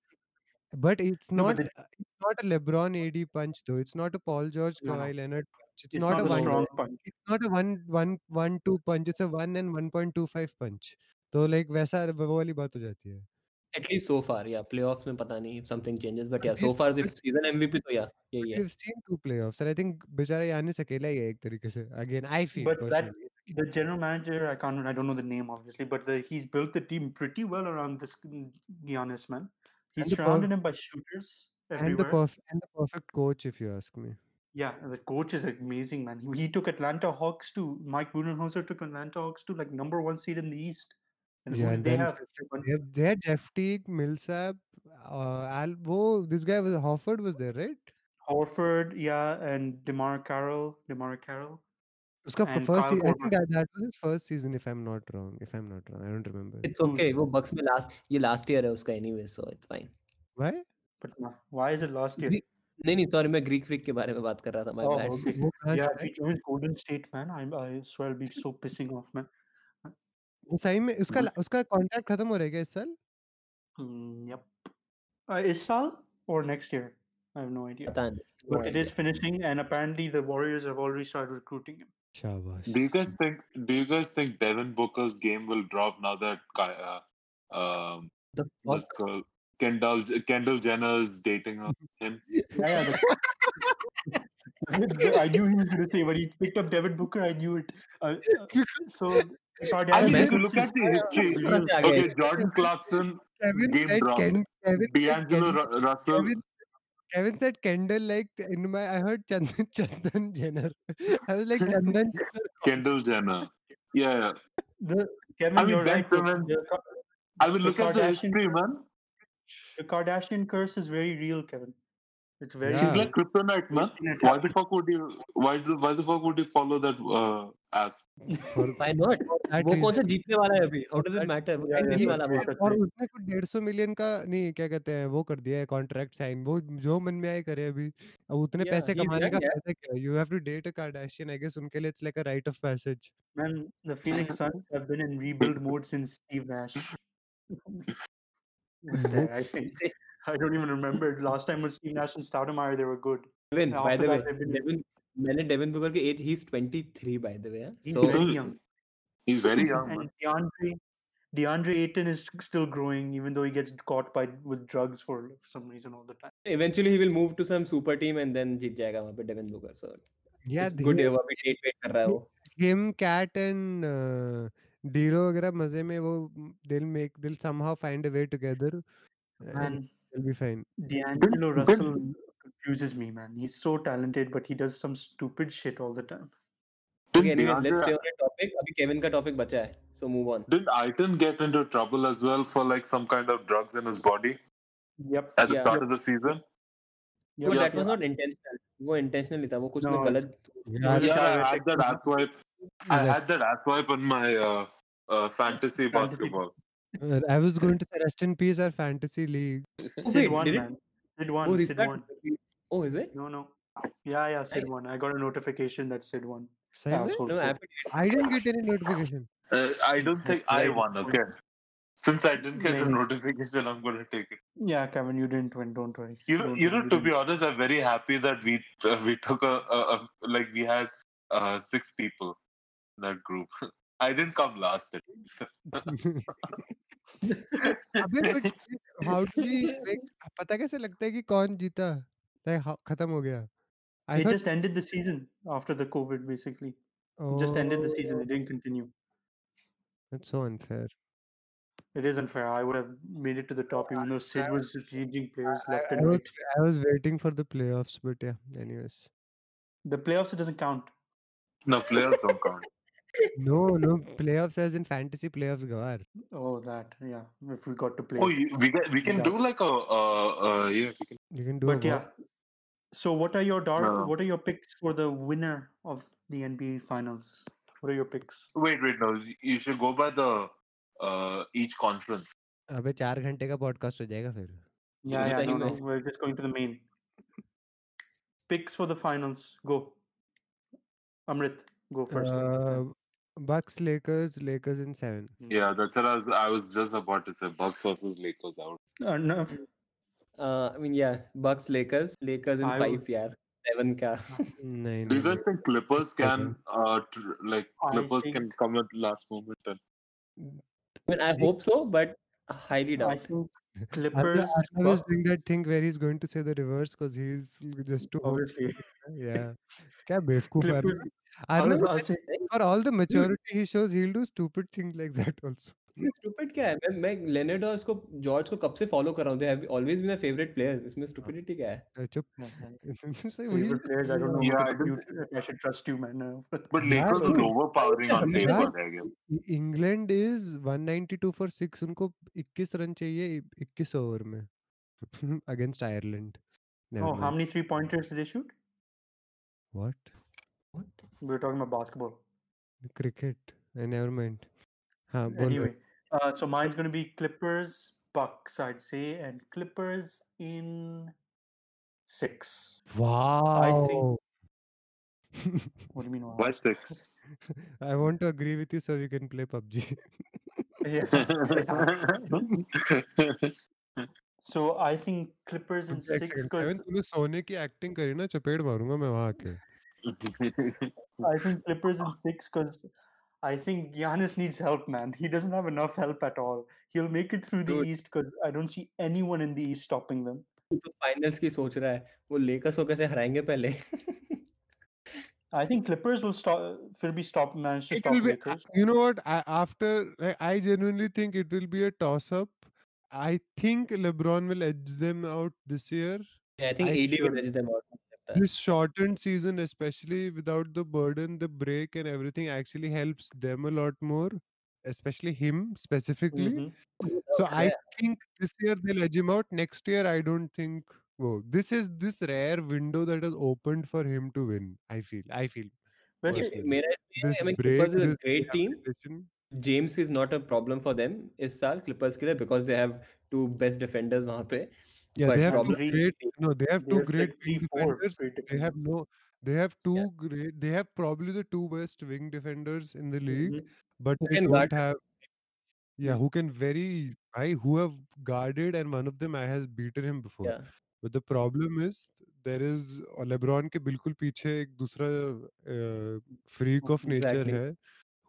But it's No, not. but the- uh, it's not a LeBron AD punch though. It's not a Paul George No, no. Kawhi Leonard punch. It's, It's not, not a a one. strong punch. It's not a one one one two punch. It's a one and one point two five punch. तो like वैसा वो वाली बात हो जाती है. At least so far, yeah. Playoffs में पता नहीं if something changes, but But yeah, so we've- far if but- season MVP तो yeah, yeah, yeah. We've seen two playoffs, and I think बेचारा यानिस अकेला ही है एक तरीके से. Again, I feel But that personally. the general manager, I can't, I don't know the name obviously, but the, he's built the team pretty well around this Giannis man. He's And the per- surrounded him by shooters and the everywhere. perf- and the perfect coach, if you ask me. Yeah, and the coach is amazing, man. He, he took Atlanta Hawks to Mike Budenholzer took Atlanta Hawks to like number one seed in the East. yeah, who and they then have? They had, they had Jeff Teague, Millsap, uh, Albo. This guy was Horford was there, right? Horford, yeah, and DeMarre Carroll, DeMarre Carroll. उसका first I think that, was his first season if I'm not wrong if I'm not wrong I don't remember it's okay वो Bucks last. Last last year, year है उसका anyway so it's fine why but why is it last year नहीं नहीं sorry मैं Greek freak के बारे में बात कर रहा था माय बैड या if you join Golden State man I I swear be so pissing off man वो सही में उसका Good. उसका कॉन्ट्रैक्ट खत्म हो रहा है क्या इस साल? Mm, yep. Uh, is Sal or next year? I have no idea. पता नहीं. But No it idea. is finishing, and apparently the Warriors have already started recruiting him. शाबाश. Do you guys think? Do you guys think Devin Booker's game will drop now that Ki- uh, um, The this fuck? girl Kendall Kendall Jenner is dating him? Yeah, yeah. the- I knew he was going to say when he picked up Devin Booker. I knew it. Uh, so I Kardashian mean, you curse look at the history. Okay. Jordan Clarkson, Kevin Game said. Ken, Kevin D'Angelo Ken- Russell. Kevin, Kevin said Kendall like in my I heard Chandan Chandan Jenner. I was like Chandan Kendall Jenner. Yeah, yeah. The, Kevin, I mean, you're Ben right. Simmons- the, I mean, The look at the history, man. the Kardashian curse is very real, Kevin. It's very. She's Yeah. like kryptonite, man. Why the fuck would you? Why do? Why the fuck would you follow that uh, ass? Why not? वो कौन सा जीतने वाला है अभी? How does it matter? वो Yeah, जीतने वाला है. और उसने कुछ डेढ़ सौ मिलियन का नहीं क्या कहते हैं वो कर दिया है कॉन्ट्रैक्ट साइन वो जो मन में आए करे अभी अब उतने Yeah, पैसे कमाने का फ़ायदा क्या है you have to date a Kardashian I guess उनके लिए it's like a rite of passage Man, the Phoenix Suns have been in rebuild mode since Steve Nash was there. I think I don't even remember. Last time with Steve Nash and Stoudemire, they were good. Devin, by After the way, that, they've been- Devin, मैंने Devin Booker की age he's 23 by the way. yeah? He's So very young. He's very young, man. And DeAndre, DeAndre Ayton is still growing, even though he gets caught by with drugs for some reason all the time. eventually he will move to some super team and then जीत जाएगा वहाँ पे Devin Booker. So या it's good है वो अभी date wait कर रहा है वो. हिम कैट एंड डीरो वगैरह मजे में वो दिल मेक दिल somehow find a way together and Man, They'll be fine. D'Angelo Russell confuses me, man. He's so talented, but he does some stupid shit all the time. Okay, anyway, let's stay on the topic. अभी Kevin का topic so move on. Did Ayton get into trouble as well for like some kind of drugs in his body? Yep. At the yeah. start yep. of the season. Yep. No, yeah, that was not intentional. वो intentional था, वो कुछ no. गलत. Yeah, yeah, I had that ass wipe. I had that ass wipe on my uh, uh, fantasy basketball. Uh, I was going to say rest in peace our fantasy league. Sid one, won, man. Sid won. Oh, Sid won. Oh, is it? No, no. Yeah, yeah. Sid one. won. I got a notification that Sid won. Yeah, so no, I didn't get any notification. Uh, I don't think I won. Okay. Since I didn't get Maybe. a notification, I'm gonna take it. Yeah, Kevin, you didn't win. Don't worry. You know, don't you know. To be honest, I'm very happy that we uh, we took a, a, a like we had uh, six people in that group. I didn't come last at least. अबे but how do we like पता कैसे लगता है कि कौन जीता? Like how खत्म हो गया? I it thought just ended the season after the COVID, basically. It just ended the season. Oh, It didn't continue. that's so unfair. It is unfair. I would have made it to the top, even though Sid I- was changing players I, left I and was right. I was waiting for the playoffs, but yeah. Anyways, The playoffs, it doesn't count. No, players don't count. no, no playoffs as in fantasy playoffs, Gawar. Oh, that yeah. If we got to play, Oh, you, we get, we can Yeah. do like a uh, uh yeah. We can, You can do. but a yeah. what? So, what are your dar- No. What are your picks for the winner of the NBA Finals? What are your picks? wait, wait, no. You should go by the uh each conference. अबे चार घंटे का podcast हो जाएगा फिर Yeah, yeah. सही No, no. में। We're just going to the main picks for the finals. Go, Amrit. Go first. uh, Bucks, Lakers, Lakers in seven. Yeah, that's what I was, I was just about to say. Bucks versus Lakers out. Enough. Uh, I mean, yeah, Bucks, Lakers, Lakers in I five. Yeah, seven ka. no, Do you guys think Clippers can, okay. uh, tr- like Clippers think... can come at last moment? And... I mean, I hope so, but highly doubt. I think Clippers. Arnav is Bucks- doing that thing where he's going to say the reverse because he's just too old. Obviously, Yeah. क्या बेवकूफ है Clippers. Arnav. I'll, Arnav, I'll say for all the maturity he shows, he'll do stupid things like that also. Stupid क्या है? मैं मैं Leonard और इसको George को कब से फॉलो कर रहा हूँ? They have always been my favourite players इसमें स्टूपिडिटी क्या है? चुप। सही वही players I don't know I should trust you man but Lakers is overpowering on paper England is 192 for 6 उनको 21 रन चाहिए 21 ओवर में। अगेंस्ट आयरलैंड क्रिकेट how हाँ बोलो Anyway, uh, so mine's going to be Clippers, Bucks, I'd say, and Clippers in six. Wow. What do you mean? wow? Why six? I want to agree with you so we can play PUBG. Yeah, yeah. So I think Clippers in एक six second, Kevin, because तूने सोने की acting करी ना चपेट मारूंगा मैं वहां आके I think Clippers in six because I think Giannis needs help, man. He doesn't have enough help at all. He'll make it through the Dude. East because I don't see anyone in the East stopping them. तू तो finals की सोच रहा है वो Lakers को कैसे हराएंगे पहले I think Clippers will stop. Will be stop manage to it stop will be Lakers. you know what I, after like, i genuinely think it will be a toss up i think lebron will edge them out this year I think I AD will should- as them out this shortened season especially without the burden the break and everything actually helps them a lot more especially him specifically Mhm. so i think this year they'll edge him out next year i don't think whoa this is this rare window that has opened for him to win i feel i feel वैसे personally. मेरा this I mean, break Clippers is a this great team. rehabilitation, James is not a problem for them इस साल Clippers के लिए because they have to best defenders वहां पे yeah but they have two probably- great no they have two there's great like three, wing four defenders great they have defenders. no they have two great they have probably the two best wing defenders in the league Mhm. but Who they can don't guard have yeah who can very I who have guarded and one of them I has beaten him before yeah but the problem is there is uh, LeBron के बिल्कुल पीछे एक दूसरा freak of nature Exactly. है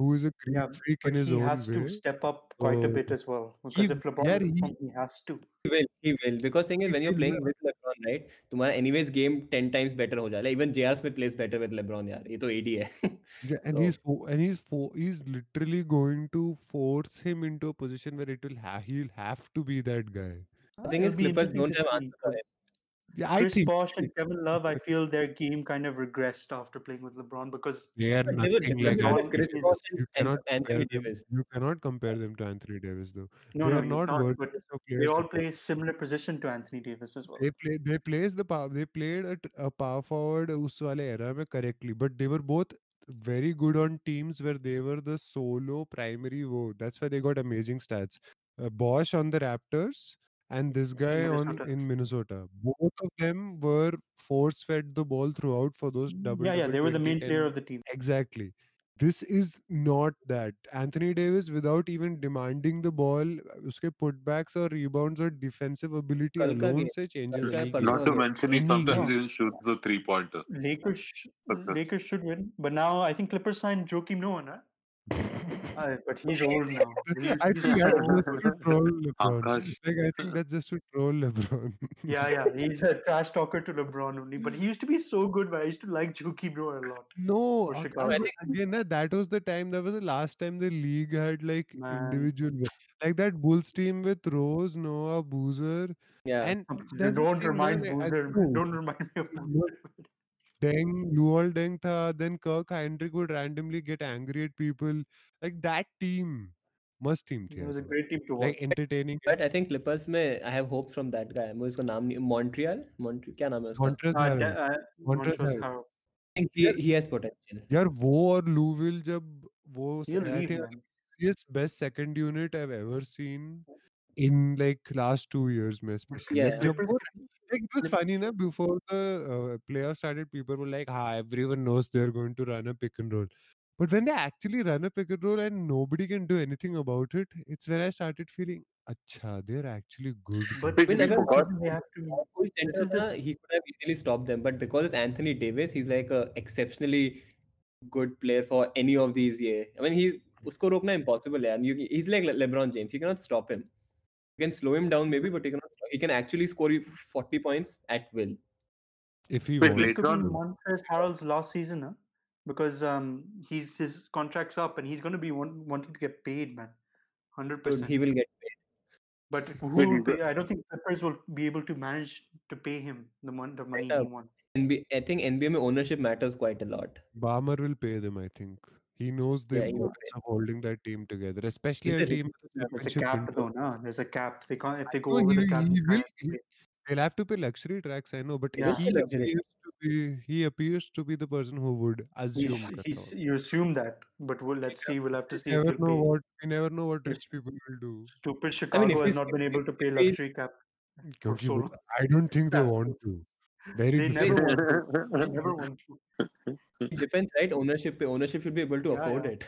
who is a Greek Yeah, freak in but his he own has way to step up quite a So, bit as well. Because he- if LeBron yeah, doesn't he- perform, he has to. he will he will because thing is He when you're will, playing yeah. with LeBron right तुम्हारा anyways game 10 times better हो जाएगा even JR Smith plays better with LeBron यार ये तो AD है Yeah, and So- he's fo- and he's fo- he's literally going to force him into a position where it will ha- he'll have to be that guy. the thing is It'll be Clippers interesting don't to have see, answer for 'cause him yeah, Chris think, Bosh and Kevin Love, I feel their game kind of regressed after playing with LeBron because they are nothing like Chris Bosh and Anthony Davis. You cannot compare them to Anthony Davis, though. No, they no, not. not but they all play similar position to Anthony Davis as well. They play. They plays the power. They played a, a power forward us wale era mein correctly, but they were both very good on teams where they were the solo primary. Wo. That's why they got amazing stats. Uh, Bosh on the Raptors and this guy Minnesota. on in Minnesota. Both of them were force fed the ball throughout for those double. Yeah, yeah, they were the main player of the team. Exactly. This is not that. Anthony Davis, without even demanding the ball, uh, uske putbacks or rebounds or defensive ability Kalka alone se changes. Kalka, Kalka. Not to mention, he sometimes even shoots the three pointer. Lakers, Lakers should win, but now I think Clippers signed Joakim Noah, right? But he's old now. He used to I think that's just to troll LeBron. Like I think that's just to troll LeBron. Yeah, yeah. He's a trash talker to LeBron only. But he used to be so good, man. I used to like Juki bro a lot. No, For I think- again, that was the time. That was the last time the league had like Man. individual, like that Bulls team with Rose, Noah, Boozer, Yeah. and Don't remind Boozer. Don't remind me of No. Boozer. Deng, Luol Deng tha, then Kirk Heinrich would randomly get angry at people. Like that team, must team It was a great team to watch. like entertaining. But I think Clippers में I have hopes from that guy. मुझे उसका नाम नहीं Montreal Montreal क्या नाम है उसका? Uh, uh. I think he, he has potential. यार वो और Louisville जब वो think man. easiest best second unit I've ever seen in like last two years में especially. Yeah. Clippers like it was Clip- funny na before the uh, players started people were like ha everyone knows they're going to run a pick and roll but when they actually run a pick and roll and nobody can do anything about it it's when I started feeling acha they're actually good But Wait, this I is the forgot- season they have to. कोई This center is the था, he could have easily stopped them, but because it's Anthony Davis, he's like a exceptionally good player for any of these. Yeah, I mean, he उसको रोकना impossible है. And you, he's like Le- LeBron James. You cannot stop him. you can slow him down maybe, but you cannot. He can actually score you 40 points at will. if he Wait, wants This could Later be Montrezl Harrell's last season, huh? because um, he's his contract's up and he's going to be want, wanting to get paid, man, hundred percent. he will get paid. But who will pay? I don't think Clippers will be able to manage to pay him the, mon- the money he Yes, wants. NBA, I think NBA में ownership matters quite a lot. Ballmer will pay them I think he knows the yeah, importance of holding that team together, especially a team. There's a cap, though, na? There's a cap. They can't if they go over he, the cap. He he, they'll have to pay luxury tax, I know, but yeah. he, appears to be, he appears to be the person who would assume. He's, he's you assume that, but we'll let's yeah. see. We'll have to see. Never know what we never know what rich people will do. Stupid Chicago I mean, has not been able to pay luxury cap. I don't think they want to. Very they never. They never want to. It depends, right? Ownership पे ownership should be able to Yeah, afford yeah. it.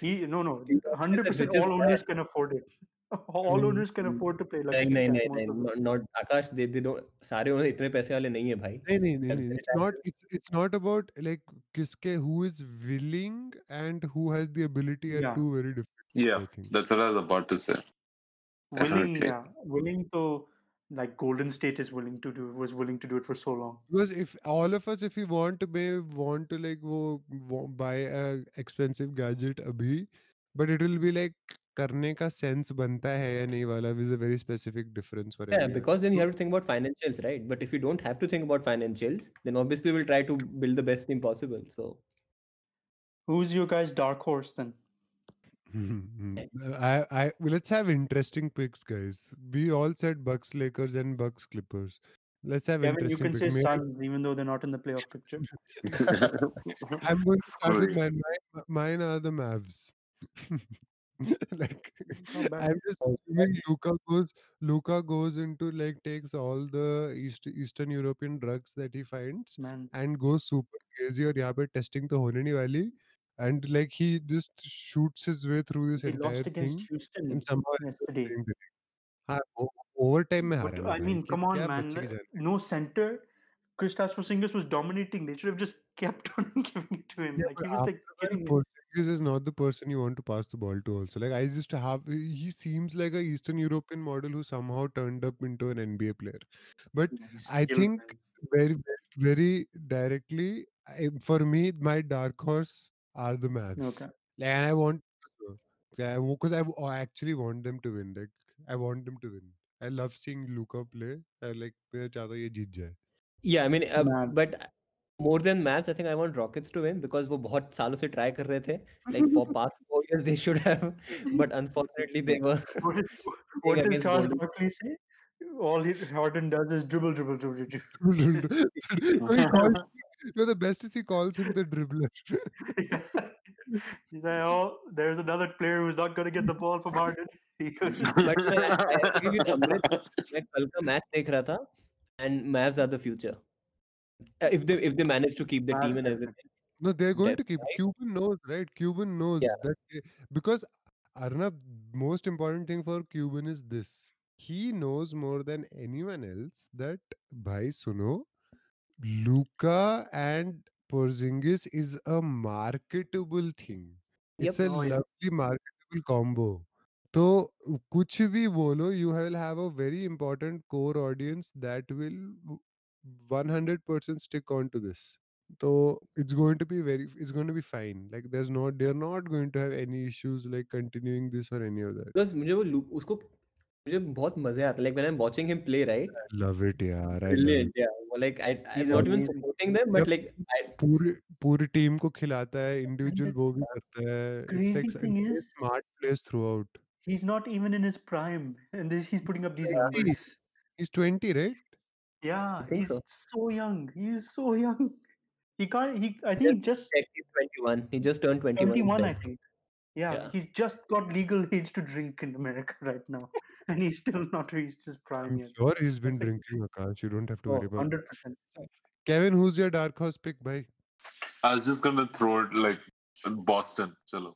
He no no. He's the Hundred percent. richest All guy. owners can afford it. All Mm, owners can mm. afford to pay नहीं luxury नहीं cap. नहीं most नहीं of them. not, not Akash they they don't सारे owner इतने पैसे वाले नहीं है भाई नहीं नहीं नहीं Like, नहीं. they It's have not. It's it's not about like किसके who is willing and who has the ability are Yeah. two very different. things, Yeah, I think. that's what I was about to say. Willing, Definitely. yeah, willing to like Golden State is willing to do was willing to do it for so long. Because if all of us, if we want to may want to like wo, wo, buy a expensive gadget abhi, but it will be like करने का sense बनता है या नहीं वाला is a very specific difference for yeah everyone. because then you have to think about financials right but if you don't have to think about financials then obviously we'll try to build the best team possible so Who's your guys' dark horse then? Mm-hmm. Eh, I, I let's have interesting picks, guys. We all said Bucks Lakers and Bucks Clippers. Let's have Kevin, interesting. You can picks. say Suns, even though they're not in the playoff picture. I'm going to start with mine. mine. Mine are the Mavs. like I'm just oh, assuming Luka goes Luka goes into like takes all the East Eastern European drugs that he finds Man. and goes super crazy or yeah, testing the Honani Valley and like he just shoots his way through this he entire thing. Houston somehow yesterday. overtime I mean come on man no center. Kristaps Porzingis was dominating. They should have just kept on giving it to him. Yeah, like he was like getting Porzingis is not the person you want to pass the ball to also. Like I just have he seems like a Eastern European model who somehow turned up into an NBA player. But I think man. very very directly for me my dark horse are the Mavs. Okay. Like, and I want, because I, I actually want them to win. Like, I want them to win. I love seeing Luka play. I like, मैं चाहता हूँ ये जीत जाए. Yeah, I mean, uh, but uh, more than Mavs, I think I want Rockets to win because they बहुत trying for try कर रहे Like for past four years they should have, but unfortunately they were. what what did Charles Barkley say? All he, Harden does is dribble, dribble, dribble, dribble. No, the best is he calls him the dribbler. yeah. He's like, oh, there's another player who's not going to get the ball from Harden. but मैं कल I match देख रहा था and Mavs are the future. Uh, if they if they manage to keep the team and everything. No, they're going to keep. Right? Cuban knows, right? Cuban knows yeah. that they, because Arnav, most important thing for Cuban is this. He knows more than anyone else that, by suno, Luka and Porzingis is a marketable thing. It's a lovely marketable combo. So, kuch bhi bolo, you will have a very important core audience that will 100% stick on to this. So, it's going to be very, it's going to be fine. Like, there's not, they're not going to have any issues like continuing this or any of that. Because, मुझे बहुत मजे आते like when I'm watching him play right I love it यार I love it. brilliant yeah well, like I I'm He's not even amazing. supporting them but Yep. like I पूरी पूरी team को खिलाता है इंडिविजुअल the वो भी करता है it's crazy like thing very is- smart plays throughout He's not even in his prime, and this, he's putting up these Yeah. numbers. he's 20 right Yeah, think he's so. so. young. He's so young. He can't. He. I think he just checked he's 21 he just turned 21 21. I checked. think. Yeah, Yeah. he's just got legal age to drink in America right now, and he's still not reached his prime I'm yet. sure he's been That's like- drinking Akash you don't have to Oh, worry about 100 percent. Kevin who's your dark horse pick bhai I was just gonna throw it like Boston. Chalo.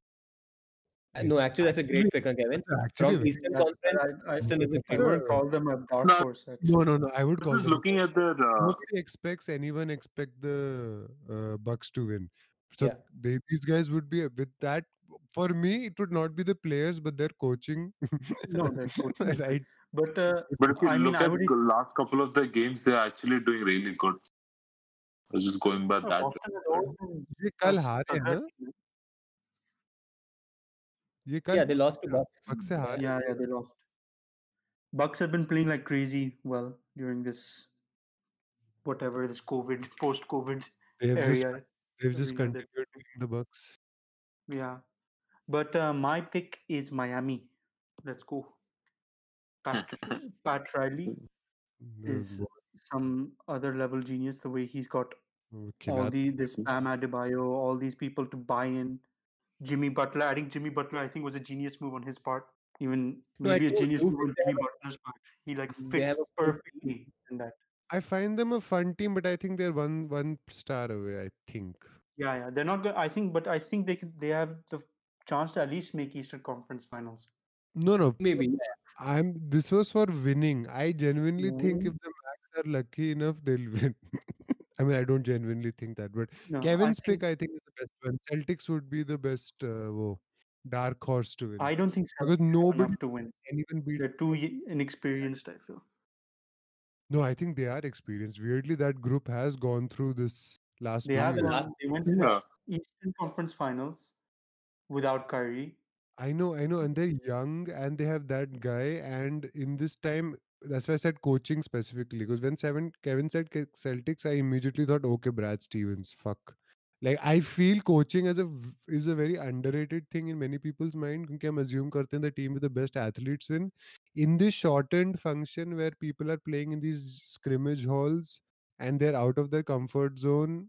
Uh, no actually that's a great pick huh, Kevin actually from Eastern Conference I, I, Boston is a I great wouldn't call them a dark No, horse. Actually. no no no I would This call is them looking at their. Uh, nobody expects anyone expect the uh, Bucks to win. So Yeah. they, these guys would be with that For me, it would not be the players, but their coaching. No, their coaching is right? But uh, but if you I look mean, I at would. the last couple of the games, they're actually doing really good. I was just going by No, that. Boston has always been ये कल a हारे हैं stugger ना team. ये कल yeah they lost to Bucks Bucks से हारे Yeah, yeah, they lost. Bucks have been playing like crazy well during this whatever this COVID post COVID they've just area. they've just arena that- continued beating the Bucks. Yeah. But uh, my pick is Miami. Let's go. Pat, Pat Riley is some other level genius. The way he's got all the this Bam Adebayo, all these people to buy in. Jimmy Butler. I think Jimmy Butler. I think was a genius move on his part. Even maybe a genius move on Jimmy Butler's part. He like fits perfectly in that. I find them a fun team, but I think they're one one star away. I think. Yeah, yeah, they're not good. I think, but I think they can, they have the chance to at least make Eastern Conference Finals. No, no. maybe. I'm. This was for winning. I genuinely think if Mm. the Mavs are lucky enough, they'll win. I mean, I don't genuinely think that, but No, Kevin's I think, pick, I think, is the best one. Celtics would be the best uh, wo, dark horse to win I don't think because Celtics have nobody enough to win. can even beat. They're too inexperienced. I feel. No, I think they are experienced. Weirdly, that group has gone through this last They two have years. gone. last They went to the Eastern Conference Finals without Kyrie. I know, I know, and they're young and they have that guy. And in this time, that's why I said coaching specifically. Because when seven Kevin said Ke- Celtics, I immediately thought, okay, Brad Stevens, fuck. Like I feel coaching as a v- is a very underrated thing in many people's mind. क्योंकि हम assume करते हैं the team with the best athletes win. In this shortened function where people are playing in these scrimmage halls and they're out of their comfort zone,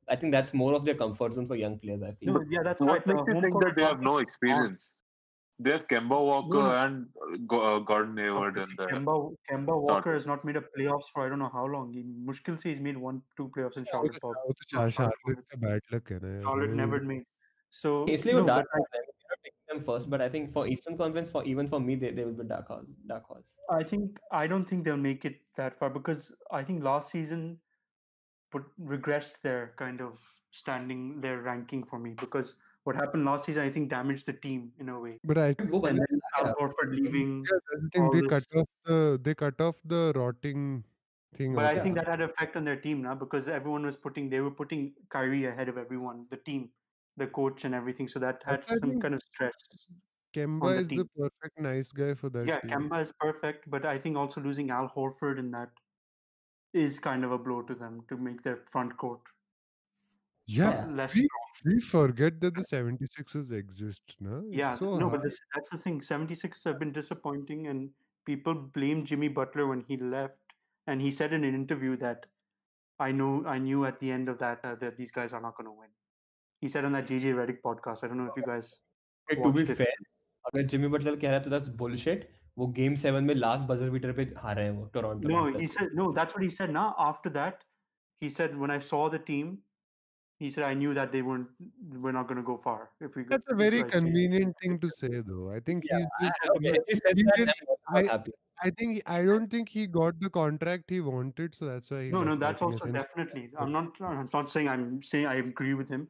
they. बच्चे खेल के आ रहे हैं I think that's more of their comfort zone for young players I feel No, yeah, that's What right. The makes you home think court that they have no advantage is on. experience? They have Kemba Walker no. and uh, Go- uh, Gordon No, Hayward but in there. Kemba, Kemba Walker Charlotte. has not made a playoffs for I don't know how long. He, मुश्किल से he's made one, two playoffs in Yeah, वो Charlotte. तो Bob. वो तो No, शा- Charlotte, Charlotte का bad luck है ना यार Charlotte वो never made. So इसलिए वो no, dark but I, horse है we're not picking them first but I think for Eastern Conference for even for me they, they will be dark horse dark horse I think I don't think they'll make it that far because I think last season put regressed their kind of standing their ranking for me because what happened last season I think damaged the team in a way. But I think, and then Al Horford leaving. Yeah, I think they cut off the they cut off the rotting thing. But I that. think that had effect on their team now because everyone was putting they were putting Kyrie ahead of everyone, the team, the coach, and everything. So that had I some kind of stress. Kemba the is team. the perfect nice guy for that. Yeah, team. Kemba is perfect, but I think also losing Al Horford in that is kind of a blow to them to make their front court yeah uh, less we, we forget that the 76ers exist no? yeah so no but this, that's the thing 76ers have been disappointing and people blame jimmy butler when he left and he said in an interview that i know i knew at the end of that uh, that these guys are not going to win. He said on that jj redick podcast i don't know if you guys to be it. fair अगर Jimmy Butler कह वो game seven में last buzzer beater पे हारे हैं वो Toronto No, raptors he से said no. That's what he said. Now after that, he said when I saw the team, he said I knew that they weren't. We're not going to go far if we. go- That's a if very I stay." convenient thing to say, though. I think Yeah, he's just. I- okay, if he said he that, didn't- then I'm not I- happy. I think I don't think he got the contract he wanted, so that's why he. No, got no, that's cut in a also sense. definitely. I'm not. I'm not saying I'm saying I agree with him,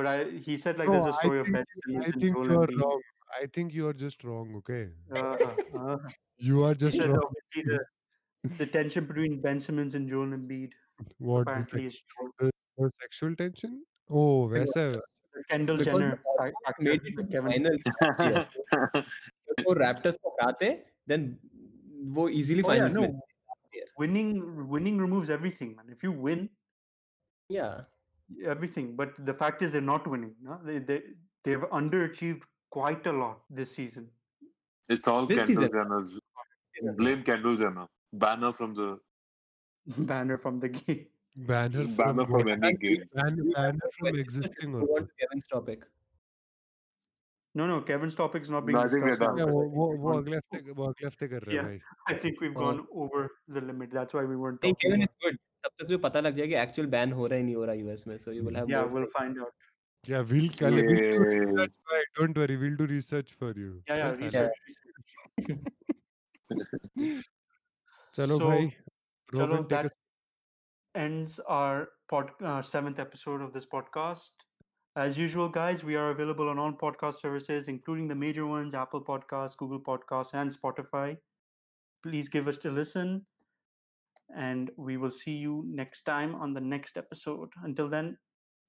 but I he said like No, there's a I story of think, Ben Simmons I and think Joel you are Embiid. wrong. I think you are just wrong. Okay, Uh, uh, you are he just said wrong. obviously the the tension between Ben Simmons and Joel Embiid What the apparently is true. sexual, sexual tension? Oh, वैसा Kendall Because Jenner the fac- Raptors factor, made it to like the Kevin. final last year. अगर वो raptors को हराते then वो easily Oh, yeah, finals no. में last year. Winning winning removes everything, man. If you win, Yeah. everything. But the fact is, they're not winning. No? They they they've underachieved quite a lot this season. It's all This Kendall season. Jenner's. Blame Kendall Jenner. Banner from the Banner from the game. banner from, banner from what- any game. ban- You banner from Let's existing. move or on to Kevin's topic. No, no, Kevin's topic is not being No, I think we're discussed. done. now Yeah, because वो I वो think वो we've अगले हफ्ते वो अगले हफ्ते कर रहे हैं Yeah. भाई gone- I think we've Oh. gone over the limit. That's why we weren't नहीं talking. Kevin more. is good. तब तक जो पता लग जाएगा कि actual ban हो रहा है नहीं हो रहा यूएस में so you will have Yeah, more we'll things. yeah, we'll collect. Yeah. We'll Don't worry, we'll do research for you. Yeah, yeah, research. Chalo, so, bhai. Chalo, that us- ends our pod, uh, seventh episode of this podcast. As usual, guys, we are available on all podcast services, including the major ones Apple Podcasts, Google Podcasts, and Spotify. Please give us a listen, and we will see you next time on the next episode. Until then,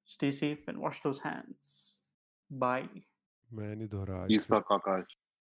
stay safe and wash those hands. Bye. मैं नहीं दोहरा